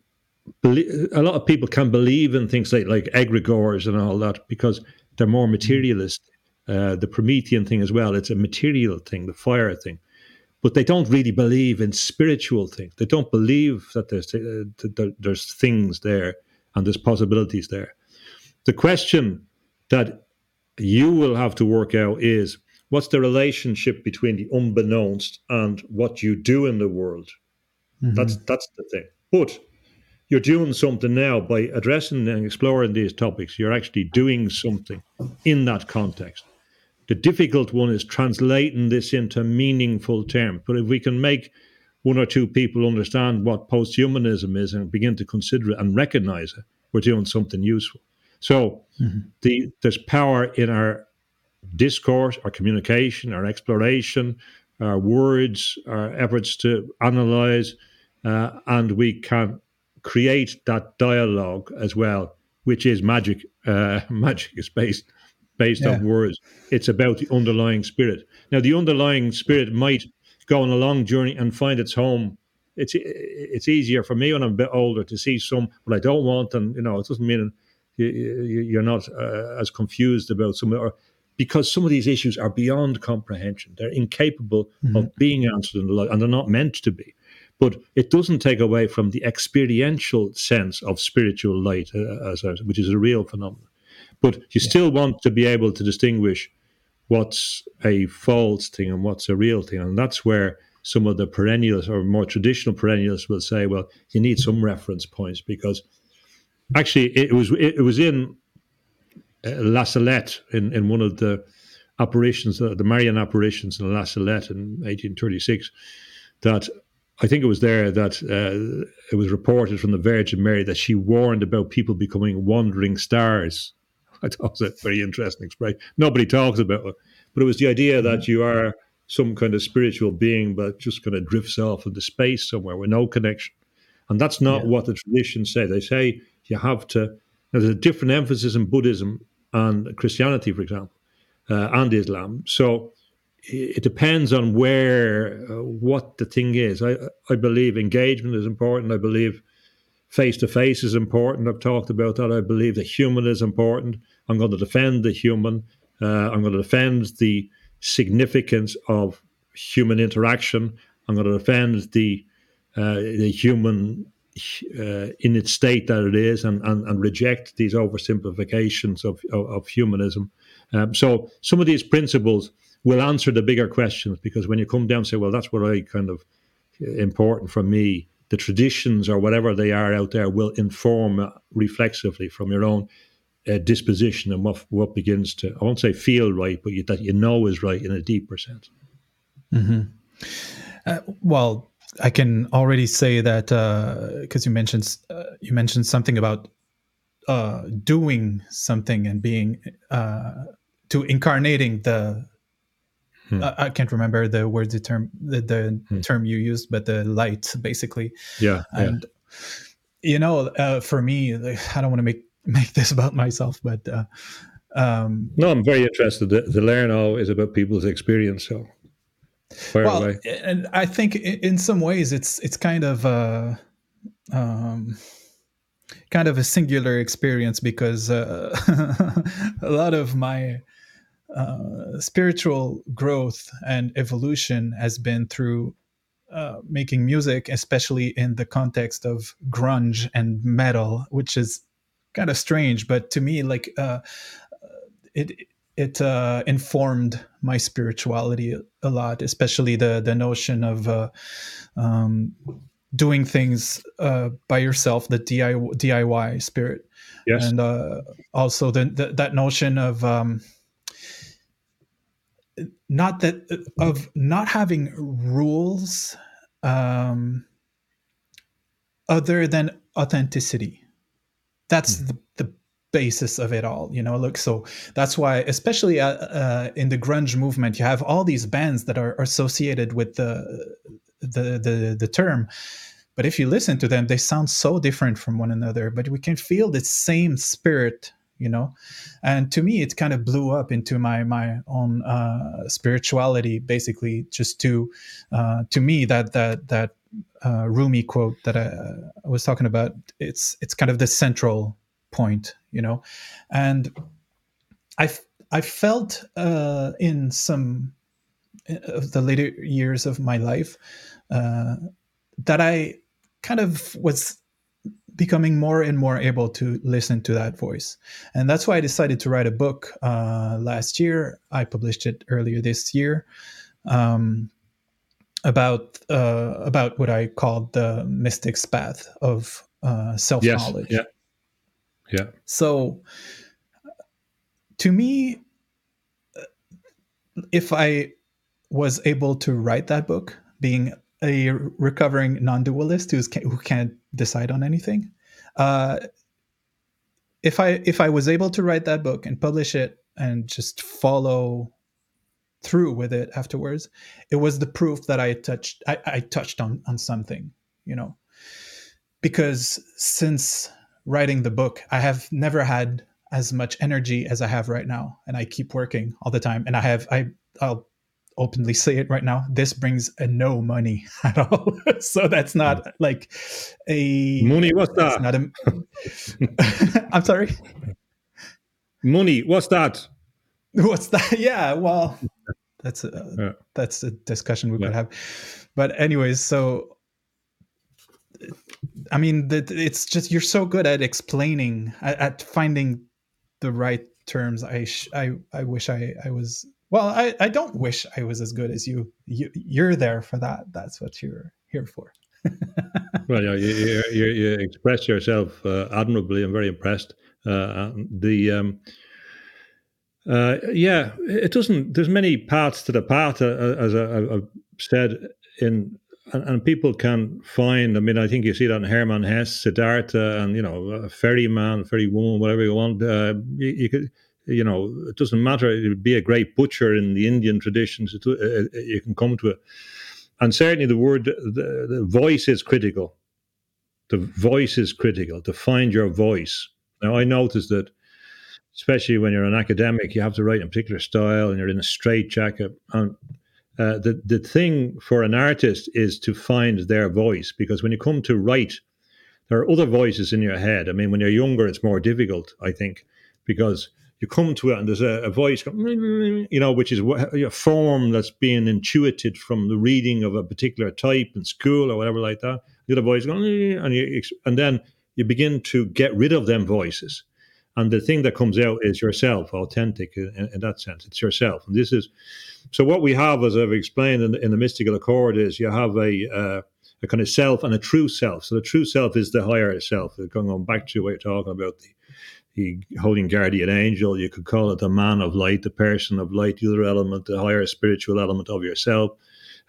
a lot of people can believe in things like, like egregores and all that because they're more materialist. Uh, the Promethean thing as well, it's a material thing, the fire thing. But they don't really believe in spiritual things. They don't believe that there's, uh, that there's things there and there's possibilities there. The question that you will have to work out is what's the relationship between the unbeknownst and what you do in the world? Mm-hmm. That's that's the thing. But you're doing something now by addressing and exploring these topics. You're actually doing something in that context. The difficult one is translating this into meaningful terms. But if we can make one or two people understand what posthumanism is and begin to consider it and recognize it, we're doing something useful. So mm-hmm. the, there's power in our discourse, our communication, our exploration, our words, our efforts to analyze, uh, and we can create that dialogue as well, which is magic. Uh, (laughs) magic is based based Yeah. on words. It's about the underlying spirit. Now, the underlying spirit might go on a long journey and find its home. It's it's easier for me when I'm a bit older to see some what I don't want, and you know it doesn't mean you, you're not uh, as confused about some or because some of these issues are beyond comprehension. They're incapable of being answered in the light, and they're not meant to be. But it doesn't take away from the experiential sense of spiritual light, uh, as I, which is a real phenomenon. But you still want to be able to distinguish what's a false thing and what's a real thing, and that's where some of the perennials or more traditional perennials will say, well, you need some reference points because actually it was it, was in uh, La Salette in, in one of the apparitions, uh, the Marian apparitions in La Salette in 1836, that I think it was there that uh, it was reported from the Virgin Mary that she warned about people becoming wandering stars. I thought it was a very interesting expression. Nobody talks about it, but it was the idea that you are some kind of spiritual being, but just kind of drifts off into space somewhere with no connection. And that's not Yeah. what the traditions say. They say you have to. There's a different emphasis in Buddhism and Christianity, for example, uh, and Islam. So it it depends on where, uh, what the thing is. I, I believe engagement is important. I believe face to face is important. I've talked about that. I believe the human is important. I'm going to defend the human. Uh, I'm going to defend the significance of human interaction. I'm going to defend the uh, the human uh, in its state that it is, and, and, and reject these oversimplifications of of, of humanism. Um, so some of these principles will answer the bigger questions because when you come down and say, well, that's what I kind of important for me. The traditions or whatever they are out there will inform uh, reflexively from your own uh, disposition and what what begins to I won't say feel right, but you, that you know is right in a deeper sense. Uh, well, I can already say that because you mentioned uh, you mentioned something about uh, doing something and being uh, to incarnating the. I I can't remember the word, the term, the, the term you used, but the light, basically. Yeah, yeah. and you know uh, for me i don't want to make make this about myself but uh, um No, I'm very interested. The, the learn all is about people's experience. So, fire well away. and i think in some ways it's it's kind of uh um kind of a singular experience because uh, (laughs) a lot of my uh, spiritual growth and evolution has been through uh, making music, especially in the context of grunge and metal, which is kind of strange. But to me, like uh, it it uh, informed my spirituality a, lot, especially the the notion of uh, um, doing things uh, by yourself, the DIY, DIY spirit, Yes. and uh, also the, the that notion of um, not that of not having rules um, other than authenticity. That's the, the basis of it all, you know. Look, so that's why, especially uh, uh, in the grunge movement, you have all these bands that are associated with the the the, the term. But if you listen to them, they sound so different from one another. But we can feel the same spirit, you know. And to me, it kind of blew up into my my own uh, spirituality, basically. Just to uh, to me, that that that uh, Rumi quote that I, I was talking about, it's it's kind of the central point, you know. And I I felt uh, in some of the later years of my life uh, that I kind of was becoming more and more able to listen to that voice. And that's why I decided to write a book uh, last year. I published it earlier this year. Um, about uh, about what I called the mystic's path of uh, self yes. knowledge. Yeah. Yeah. So, to me, if I was able to write that book, being a recovering non-dualist who's who can't decide on anything, uh, if I if I was able to write that book and publish it and just follow through with it afterwards, it was the proof that I touched I, I touched on on something, you know, because since writing the book, I have never had as much energy as I have right now, and I keep working all the time. And I have I I'll openly say it right now. This brings a no money (laughs) at all. (laughs) so that's not hmm. like a money. What's that? Not a, (laughs) I'm sorry. Money. What's that? (laughs) What's that? Yeah. Well, (laughs) that's a yeah. that's a discussion we yeah. could have. But anyways, so I mean, that it's just you're so good at explaining, at, at finding the right terms. I sh- I I wish I I was. Well, I I don't wish I was as good as you. You you're there for that. That's what you're here for. (laughs) well, yeah, you, you, you, express yourself uh, admirably. I'm very impressed. Uh, the um, uh, yeah, it doesn't. There's many paths to the path, uh, as I, have said in and, and, people can find. I mean, I think you see that in Hermann Hesse, Siddhartha, and you know, a ferryman, ferry woman, whatever you want. Uh, you, you, could, you know, it doesn't matter. It would be a great butcher in the Indian traditions. It, uh, you can come to it, and certainly the word, the, the voice is critical. The voice is critical to find your voice. Now, I noticed that especially when you're an academic, you have to write in a particular style and you're in a straitjacket. Uh, the the thing for an artist is to find their voice because when you come to write, there are other voices in your head. I mean, when you're younger, it's more difficult, I think, because you come to it and there's a, a voice, you know, which is a form that's being intuited from the reading of a particular type in school or whatever like that. The other voice going, and you, and then you begin to get rid of them voices and the thing that comes out is yourself, authentic in, in that sense. It's yourself, and this is so. What we have, as I've explained in, in the mystical accord, is you have a uh, a kind of self and a true self. So the true self is the higher self. Going on back to what you're talking about the the holding guardian angel. You could call it the man of light, the person of light, the other element, the higher spiritual element of yourself,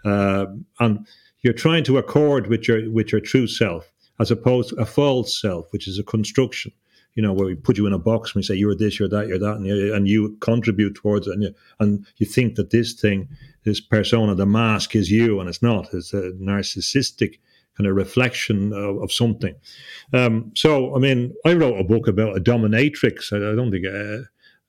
uh, and you're trying to accord with your with your true self, as opposed to a false self, which is a construction you know, where we put you in a box and we say you're this, you're that, you're that, and you, and you contribute towards it, and you, and you think that this thing, this persona, the mask is you, and it's not. It's a narcissistic kind of reflection of, of something. Um, so, I mean, I wrote a book about a dominatrix. I, I don't think. Uh,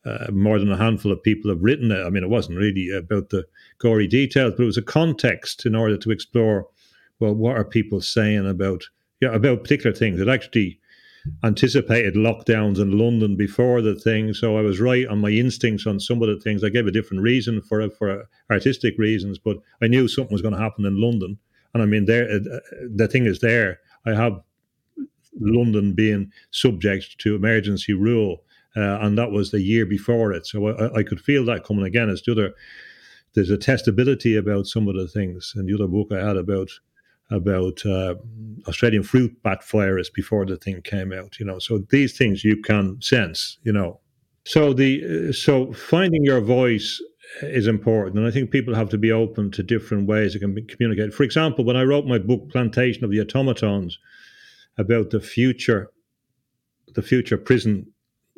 uh, more than a handful of people have written it. I mean, it wasn't really about the gory details, but it was a context in order to explore, well, what are people saying about yeah, about particular things. It actually anticipated lockdowns in London before the thing, so I was right on my instincts on some of the things. I gave a different reason for it, for artistic reasons, but I knew something was going to happen in London. And I mean, there, uh, the thing is there. I have London being subject to emergency rule, uh, and that was the year before it. So I, I could feel that coming again. As the other, there's a testability about some of the things. And the other book I had about about uh, Australian fruit bat virus before the thing came out. You know, so these things you can sense. You know, so the uh, so finding your voice is important, and I think people have to be open to different ways they can be, communicate. For example, when I wrote my book "Plantation of the Automatons" about the future, the future prison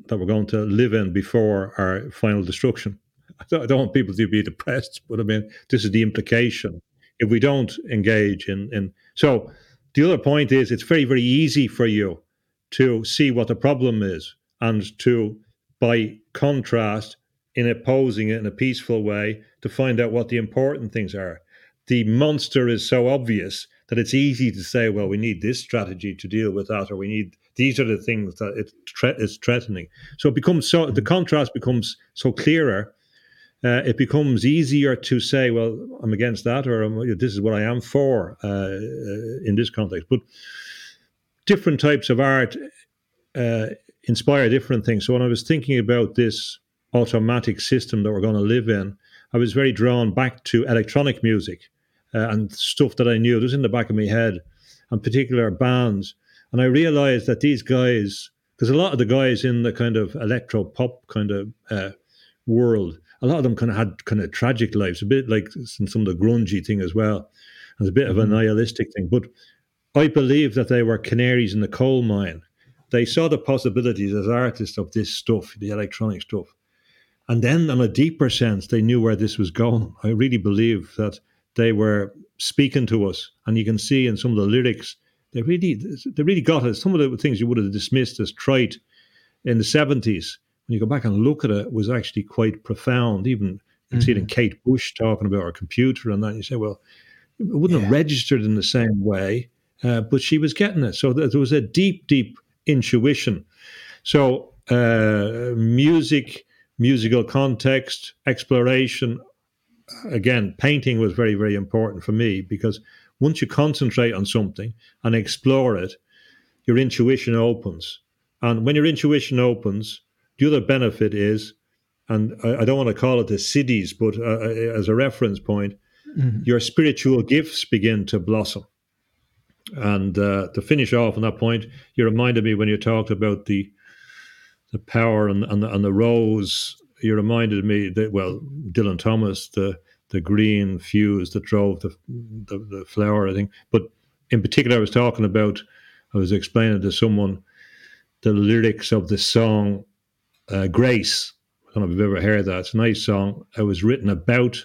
that we're going to live in before our final destruction. I (laughs) don't, I don't want people to be depressed, but I mean, this is the implication if we don't engage in, in so the other point is it's very very easy for you to see what the problem is and to by contrast in opposing it in a peaceful way to find out what the important things are. The monster is so obvious that it's easy to say well we need this strategy to deal with that or we need these are the things that it is threatening. So it becomes so the contrast becomes so clearer uh, it becomes easier to say, well, I'm against that, or this is what I am for uh, uh, in this context. But different types of art uh, inspire different things. So when I was thinking about this automatic system that we're going to live in, I was very drawn back to electronic music uh, and stuff that I knew. It was in the back of my head, and particular bands. And I realized that these guys, because a lot of the guys in the kind of electro pop kind of uh, world, a lot of them kind of had kind of tragic lives, a bit like some of the grungy thing as well. There's a bit of a mm-hmm. nihilistic thing. But I believe that they were canaries in the coal mine. They saw the possibilities as artists of this stuff, the electronic stuff. And then, on a deeper sense, they knew where this was going. I really believe that they were speaking to us. And you can see in some of the lyrics, they really, they really got it. Some of the things you would have dismissed as trite in the 70s when you go back and look at it, was actually quite profound. Even you can see it in Mhm. Kate Bush talking about her computer and that. You say, well, it wouldn't have registered in the same way, uh, but she was getting it. So there was a deep, deep intuition. So uh, music, musical context, exploration. Again, painting was very, very important for me because once you concentrate on something and explore it, your intuition opens. And when your intuition opens, the other benefit is, and I, I don't want to call it the siddhis, but uh, as a reference point, Mhm. your spiritual gifts begin to blossom. And uh, to finish off on that point, you reminded me when you talked about the the power and, and, the, and the rose. You reminded me that well, Dylan Thomas, the the green fuse that drove the, the the flower, I think. But in particular, I was talking about. I was explaining to someone the lyrics of the song uh, "Grace." I don't know if you've ever heard that. It's a nice song. It was written about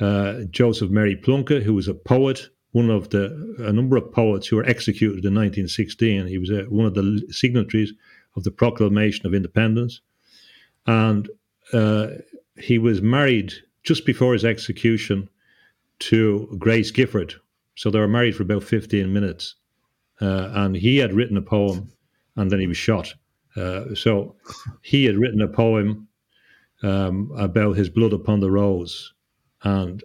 uh, Joseph Mary Plunkett, who was a poet, one of the a number of poets who were executed in 1916. He was uh, one of the signatories of the Proclamation of Independence, and uh, he was married just before his execution to Grace Gifford. So they were married for about 15 minutes, uh, and he had written a poem, and then he was shot. Uh, so he had written a poem um, about his blood upon the rose, and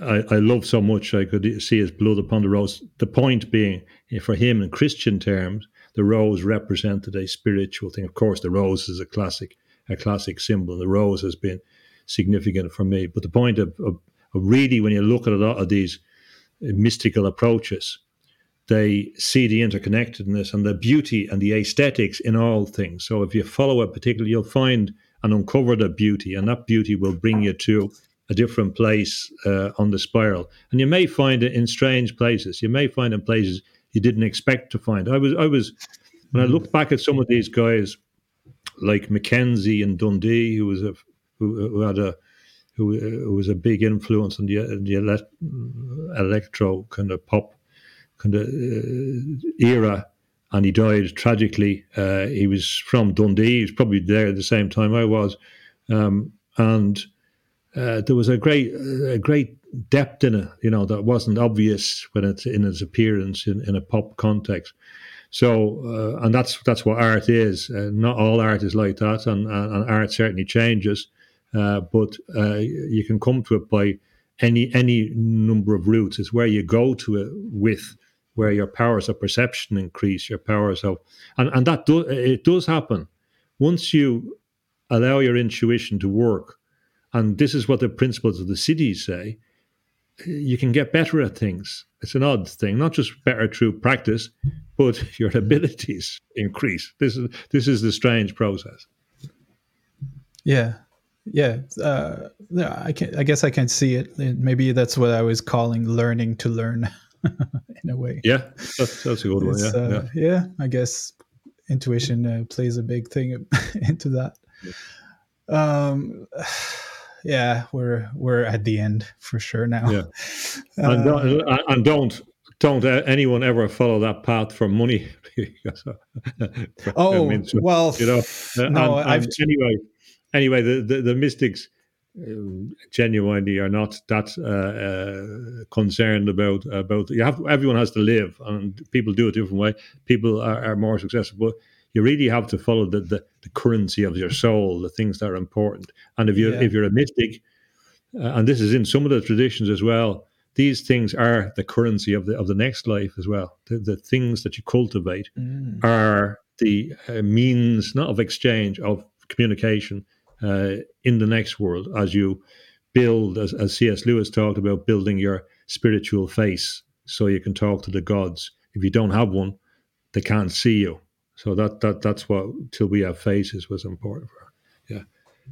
I, I love so much I could see his blood upon the rose. The point being, eh, for him in Christian terms, the rose represented a spiritual thing. Of course, the rose is a classic, a classic symbol. The rose has been significant for me. But the point of, of, of really, when you look at a lot of these mystical approaches, they see the interconnectedness and the beauty and the aesthetics in all things. So if you follow it particularly, you'll find and uncover the beauty, and that beauty will bring you to a different place uh, on the spiral. And you may find it in strange places. You may find it in places you didn't expect to find. I was, I was, when I look back at some of these guys, like Mackenzie and Dundee, who was a, who, who had a, who, who was a big influence on the, the elect, electro kind of pop kind of uh, era, and he died tragically. Uh, he was from Dundee. He was probably there at the same time I was, um, and uh, there was a great, a great depth in it, you know, that wasn't obvious when it's in its appearance in, in a pop context. So, uh, and that's that's what art is. Uh, not all art is like that, and, and, art certainly changes. Uh, but you can come to it by any any number of routes. It's where you go to it with, where your powers of perception increase, your powers of, and and that do, it does happen once you allow your intuition to work. And this is what the principles of the siddhis say. You can get better at things. It's an odd thing, not just better through practice, but (laughs) your abilities increase. This is this is the strange process. Yeah, yeah. Uh, I can. I guess I can see it. Maybe that's what I was calling learning to learn, (laughs) (laughs) in a way. Yeah, that's, that's a good one. Yeah, uh, yeah. yeah. I guess intuition uh, plays a big thing (laughs) into that. Um, (sighs) yeah, we're we're at the end for sure now. Yeah. Uh, (laughs) and, don't, and don't don't uh, anyone ever follow that path for money. Uh, oh I mean, so, well, you know. uh, no, and- I've and anyway, anyway, the the, the mystics um, genuinely are not that uh, uh, concerned about about. You have everyone has to live, and people do it a different way. People are, are more successful, but you really have to follow the, the, the currency of your soul, the things that are important. And if you Yeah. if you're a mystic, uh, and this is in some of the traditions as well. These things are the currency of the of the next life as well. The, the things that you cultivate Mm, are the uh, means not of exchange of communication uh, in the next world as you build as, as cs lewis talked about building your spiritual face so you can talk to the gods if you don't have one they can't see you so that that that's what till we have faces was important for her. yeah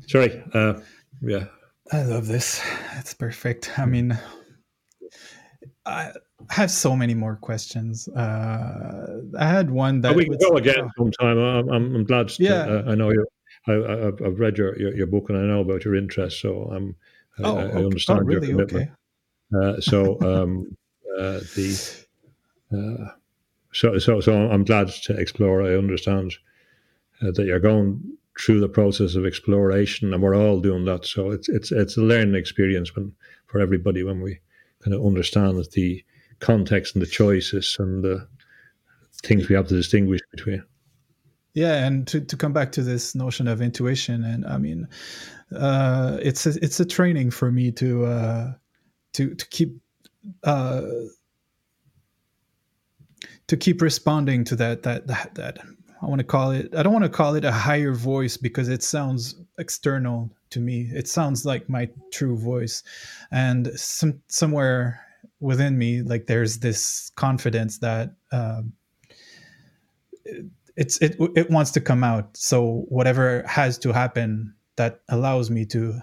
sorry uh, yeah I love this. It's perfect. I mean, I have so many more questions. Uh, I had one that But we can was- go again sometime. I'm, I'm, I'm glad. To, uh, I know you. I, I, I've- I've read your, your, your book and I know about your interest, so I'm. I- Oh, I, I okay. understand oh, really? your commitment. Okay. Uh, so, um, uh, the. Uh, so, so, so I'm glad to explore. I understand uh, that you're going through the process of exploration, and we're all doing that. So it's it's it's a learning experience when for everybody when we kind of understand the context and the choices and the things we have to distinguish between. Yeah, and to, to come back to this notion of intuition, and I mean, uh, it's a, it's a training for me to uh, to to keep uh, to keep responding to that that that that I want to call it. I don't want to call it a higher voice because it sounds external to me. It sounds like my true voice, and some somewhere within me, like there's this confidence that it, it's it it wants to come out. So whatever has to happen that allows me to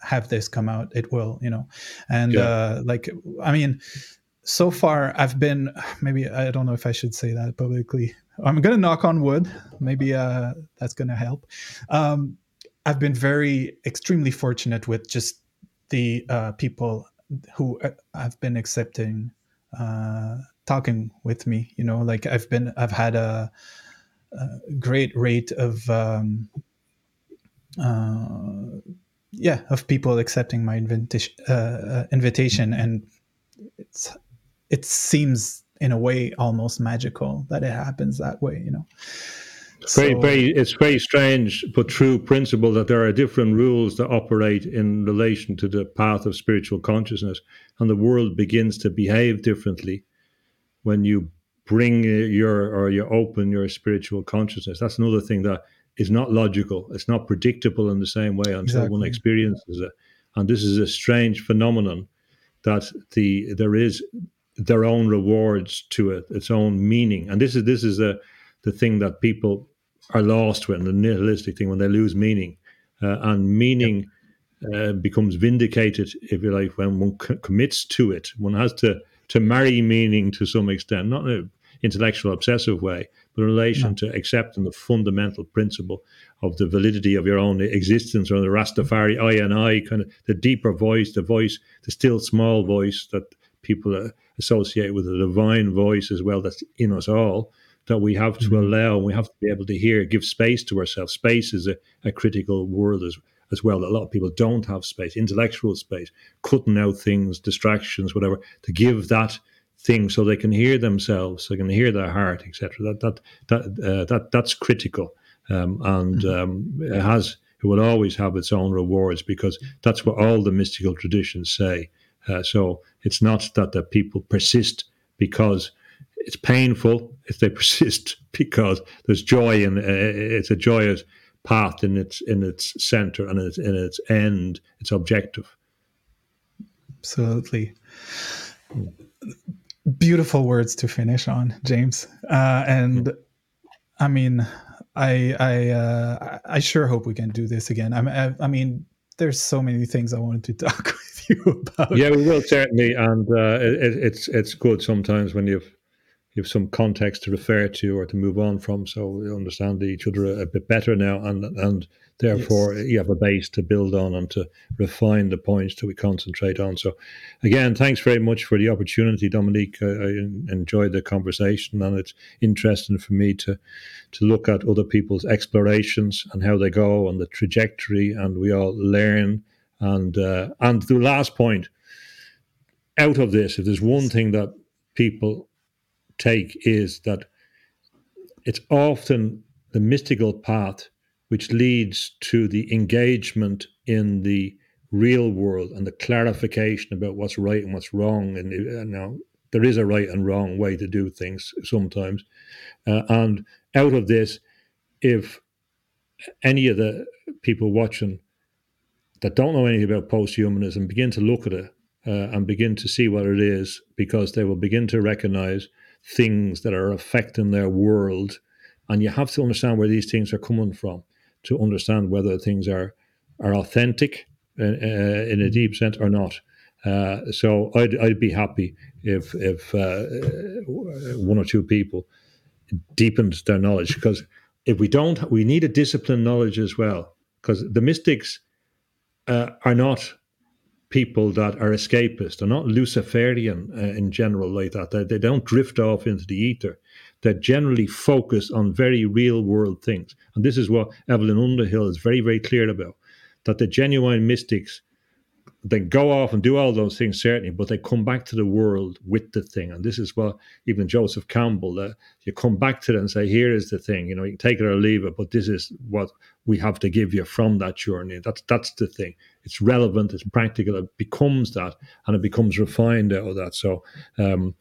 have this come out, it will. You know, and yeah. uh, like I mean so far i've been maybe i don't know if i should say that publicly i'm gonna knock on wood maybe uh, that's gonna help um, i've been very extremely fortunate with just the uh, people who uh, have been accepting uh, talking with me you know like i've been i've had a, a great rate of um, uh, yeah of people accepting my invitation uh, invitation. And it's it seems in a way almost magical that it happens that way you know? Very, so, very, it's very strange but true principle that there are different rules that operate in relation to the path of spiritual consciousness, and the world begins to behave differently when you bring your or you open your spiritual consciousness. That's another thing that is not logical. It's not predictable in the same way until exactly. one experiences it. And this is a strange phenomenon that the there is their own rewards to it, its own meaning. And this is this is a, the thing that people are lost when the nihilistic thing when they lose meaning, uh, and meaning yep. uh, becomes vindicated, if you like, when one c- commits to it. One has to to marry meaning to some extent, not an intellectual obsessive way, but in relation no. to accepting the fundamental principle of the validity of your own existence, or the Rastafari I and I kind of the deeper voice, the voice, the still small voice that people uh, associate with the divine voice as well that's in us all that we have to mm-hmm. allow we have to be able to hear give space to ourselves space is a, a critical word as, as well a lot of people don't have space intellectual space cutting out things distractions whatever to give that thing so they can hear themselves they can hear their heart etc that that that uh, that that's critical um, and mm-hmm. um, it has it will always have its own rewards because that's what all the mystical traditions say uh, so it's not that the people persist because it's painful. If they (laughs) persist because there's joy and uh, it's a joyous path in its in its center and its, in its end, its objective. Absolutely. Beautiful words to finish on, James. Uh, and I mean, I I uh, I sure hope we can do this again. I, I mean, there's so many things I wanted to (laughs) talk with you about. Yeah, we will certainly, and uh, it, it's it's good sometimes when you've you've some context to refer to or to move on from, so we understand each other a, a bit better now, and and therefore yes. you have a base to build on and to refine the points that we concentrate on. So, again, thanks very much for the opportunity, Dominique. I, I enjoyed the conversation, and it's interesting for me to to look at other people's explorations and how they go and the trajectory, and we all learn. And uh, and the last point out of this, if there's one thing that people take is that it's often the mystical path which leads to the engagement in the real world and the clarification about what's right and what's wrong. And uh, now there is a right and wrong way to do things sometimes. Uh, and out of this, if any of the people watching that don't know anything about posthumanism begin to look at it uh, and begin to see what it is, because they will begin to recognize things that are affecting their world. And you have to understand where these things are coming from to understand whether things are are authentic uh, uh in a deep sense or not. Uh, so I'd, I'd be happy if if uh, one or two people deepened their knowledge because if we don't, we need a disciplined knowledge as well because the mystics uh, are not people that are escapist. They're not Luciferian uh, in general like that. They, they don't drift off into the ether. They're generally focused on very real world things. And this is what Evelyn Underhill is very, very clear about that the genuine mystics they go off and do all those things certainly, but they come back to the world with the thing. And this is what even Joseph Campbell, uh, you come back to them and say, here is the thing. You know, you take it or leave it, but this is what we have to give you from that journey. That's that's the thing. It's relevant. It's practical. It becomes that, and it becomes refined out of that. So. Um,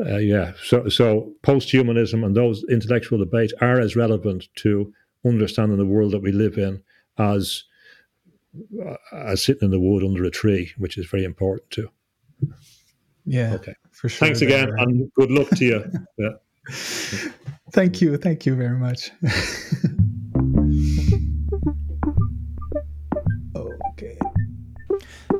uh, yeah, so so post-humanism and those intellectual debates are as relevant to understanding the world that we live in as as sitting in the wood under a tree, which is very important too. Yeah. Okay. For sure. Thanks again, and good luck to you. (laughs) Yeah. Thank you. Thank you very much. (laughs) okay.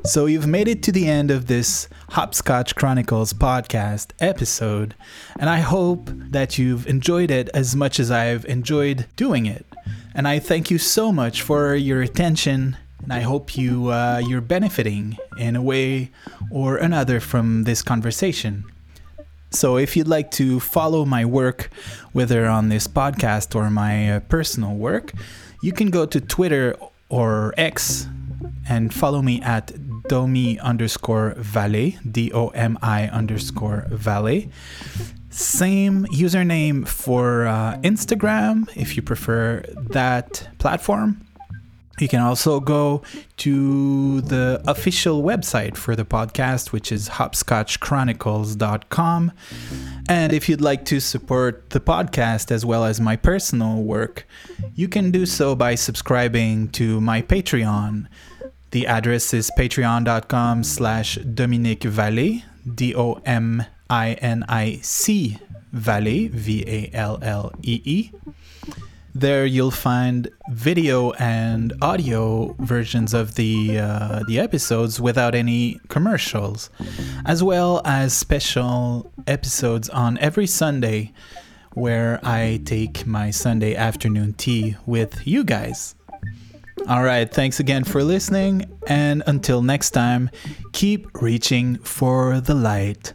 So you've made it to the end of this Hopscotch Chronicles podcast episode, and I hope that you've enjoyed it as much as I've enjoyed doing it. And I thank you so much for your attention and I hope you uh, you're benefiting in a way or another from this conversation. So, if you'd like to follow my work, whether on this podcast or my uh, personal work, you can go to Twitter or X and follow me at domi underscore valet, D O M I underscore valet. Same username for uh, Instagram if you prefer that platform. You can also go to the official website for the podcast, which is hopscotchchronicles.com. And if you'd like to support the podcast as well as my personal work, you can do so by subscribing to my Patreon. The address is patreon.com slash Dominique Vallée, D-O-M-I-N-I-C Vallée. There you'll find video and audio versions of the uh, the episodes without any commercials, as well as special episodes on every Sunday where I take my Sunday afternoon tea with you guys. All right, thanks again for listening, and until next time, keep reaching for the light.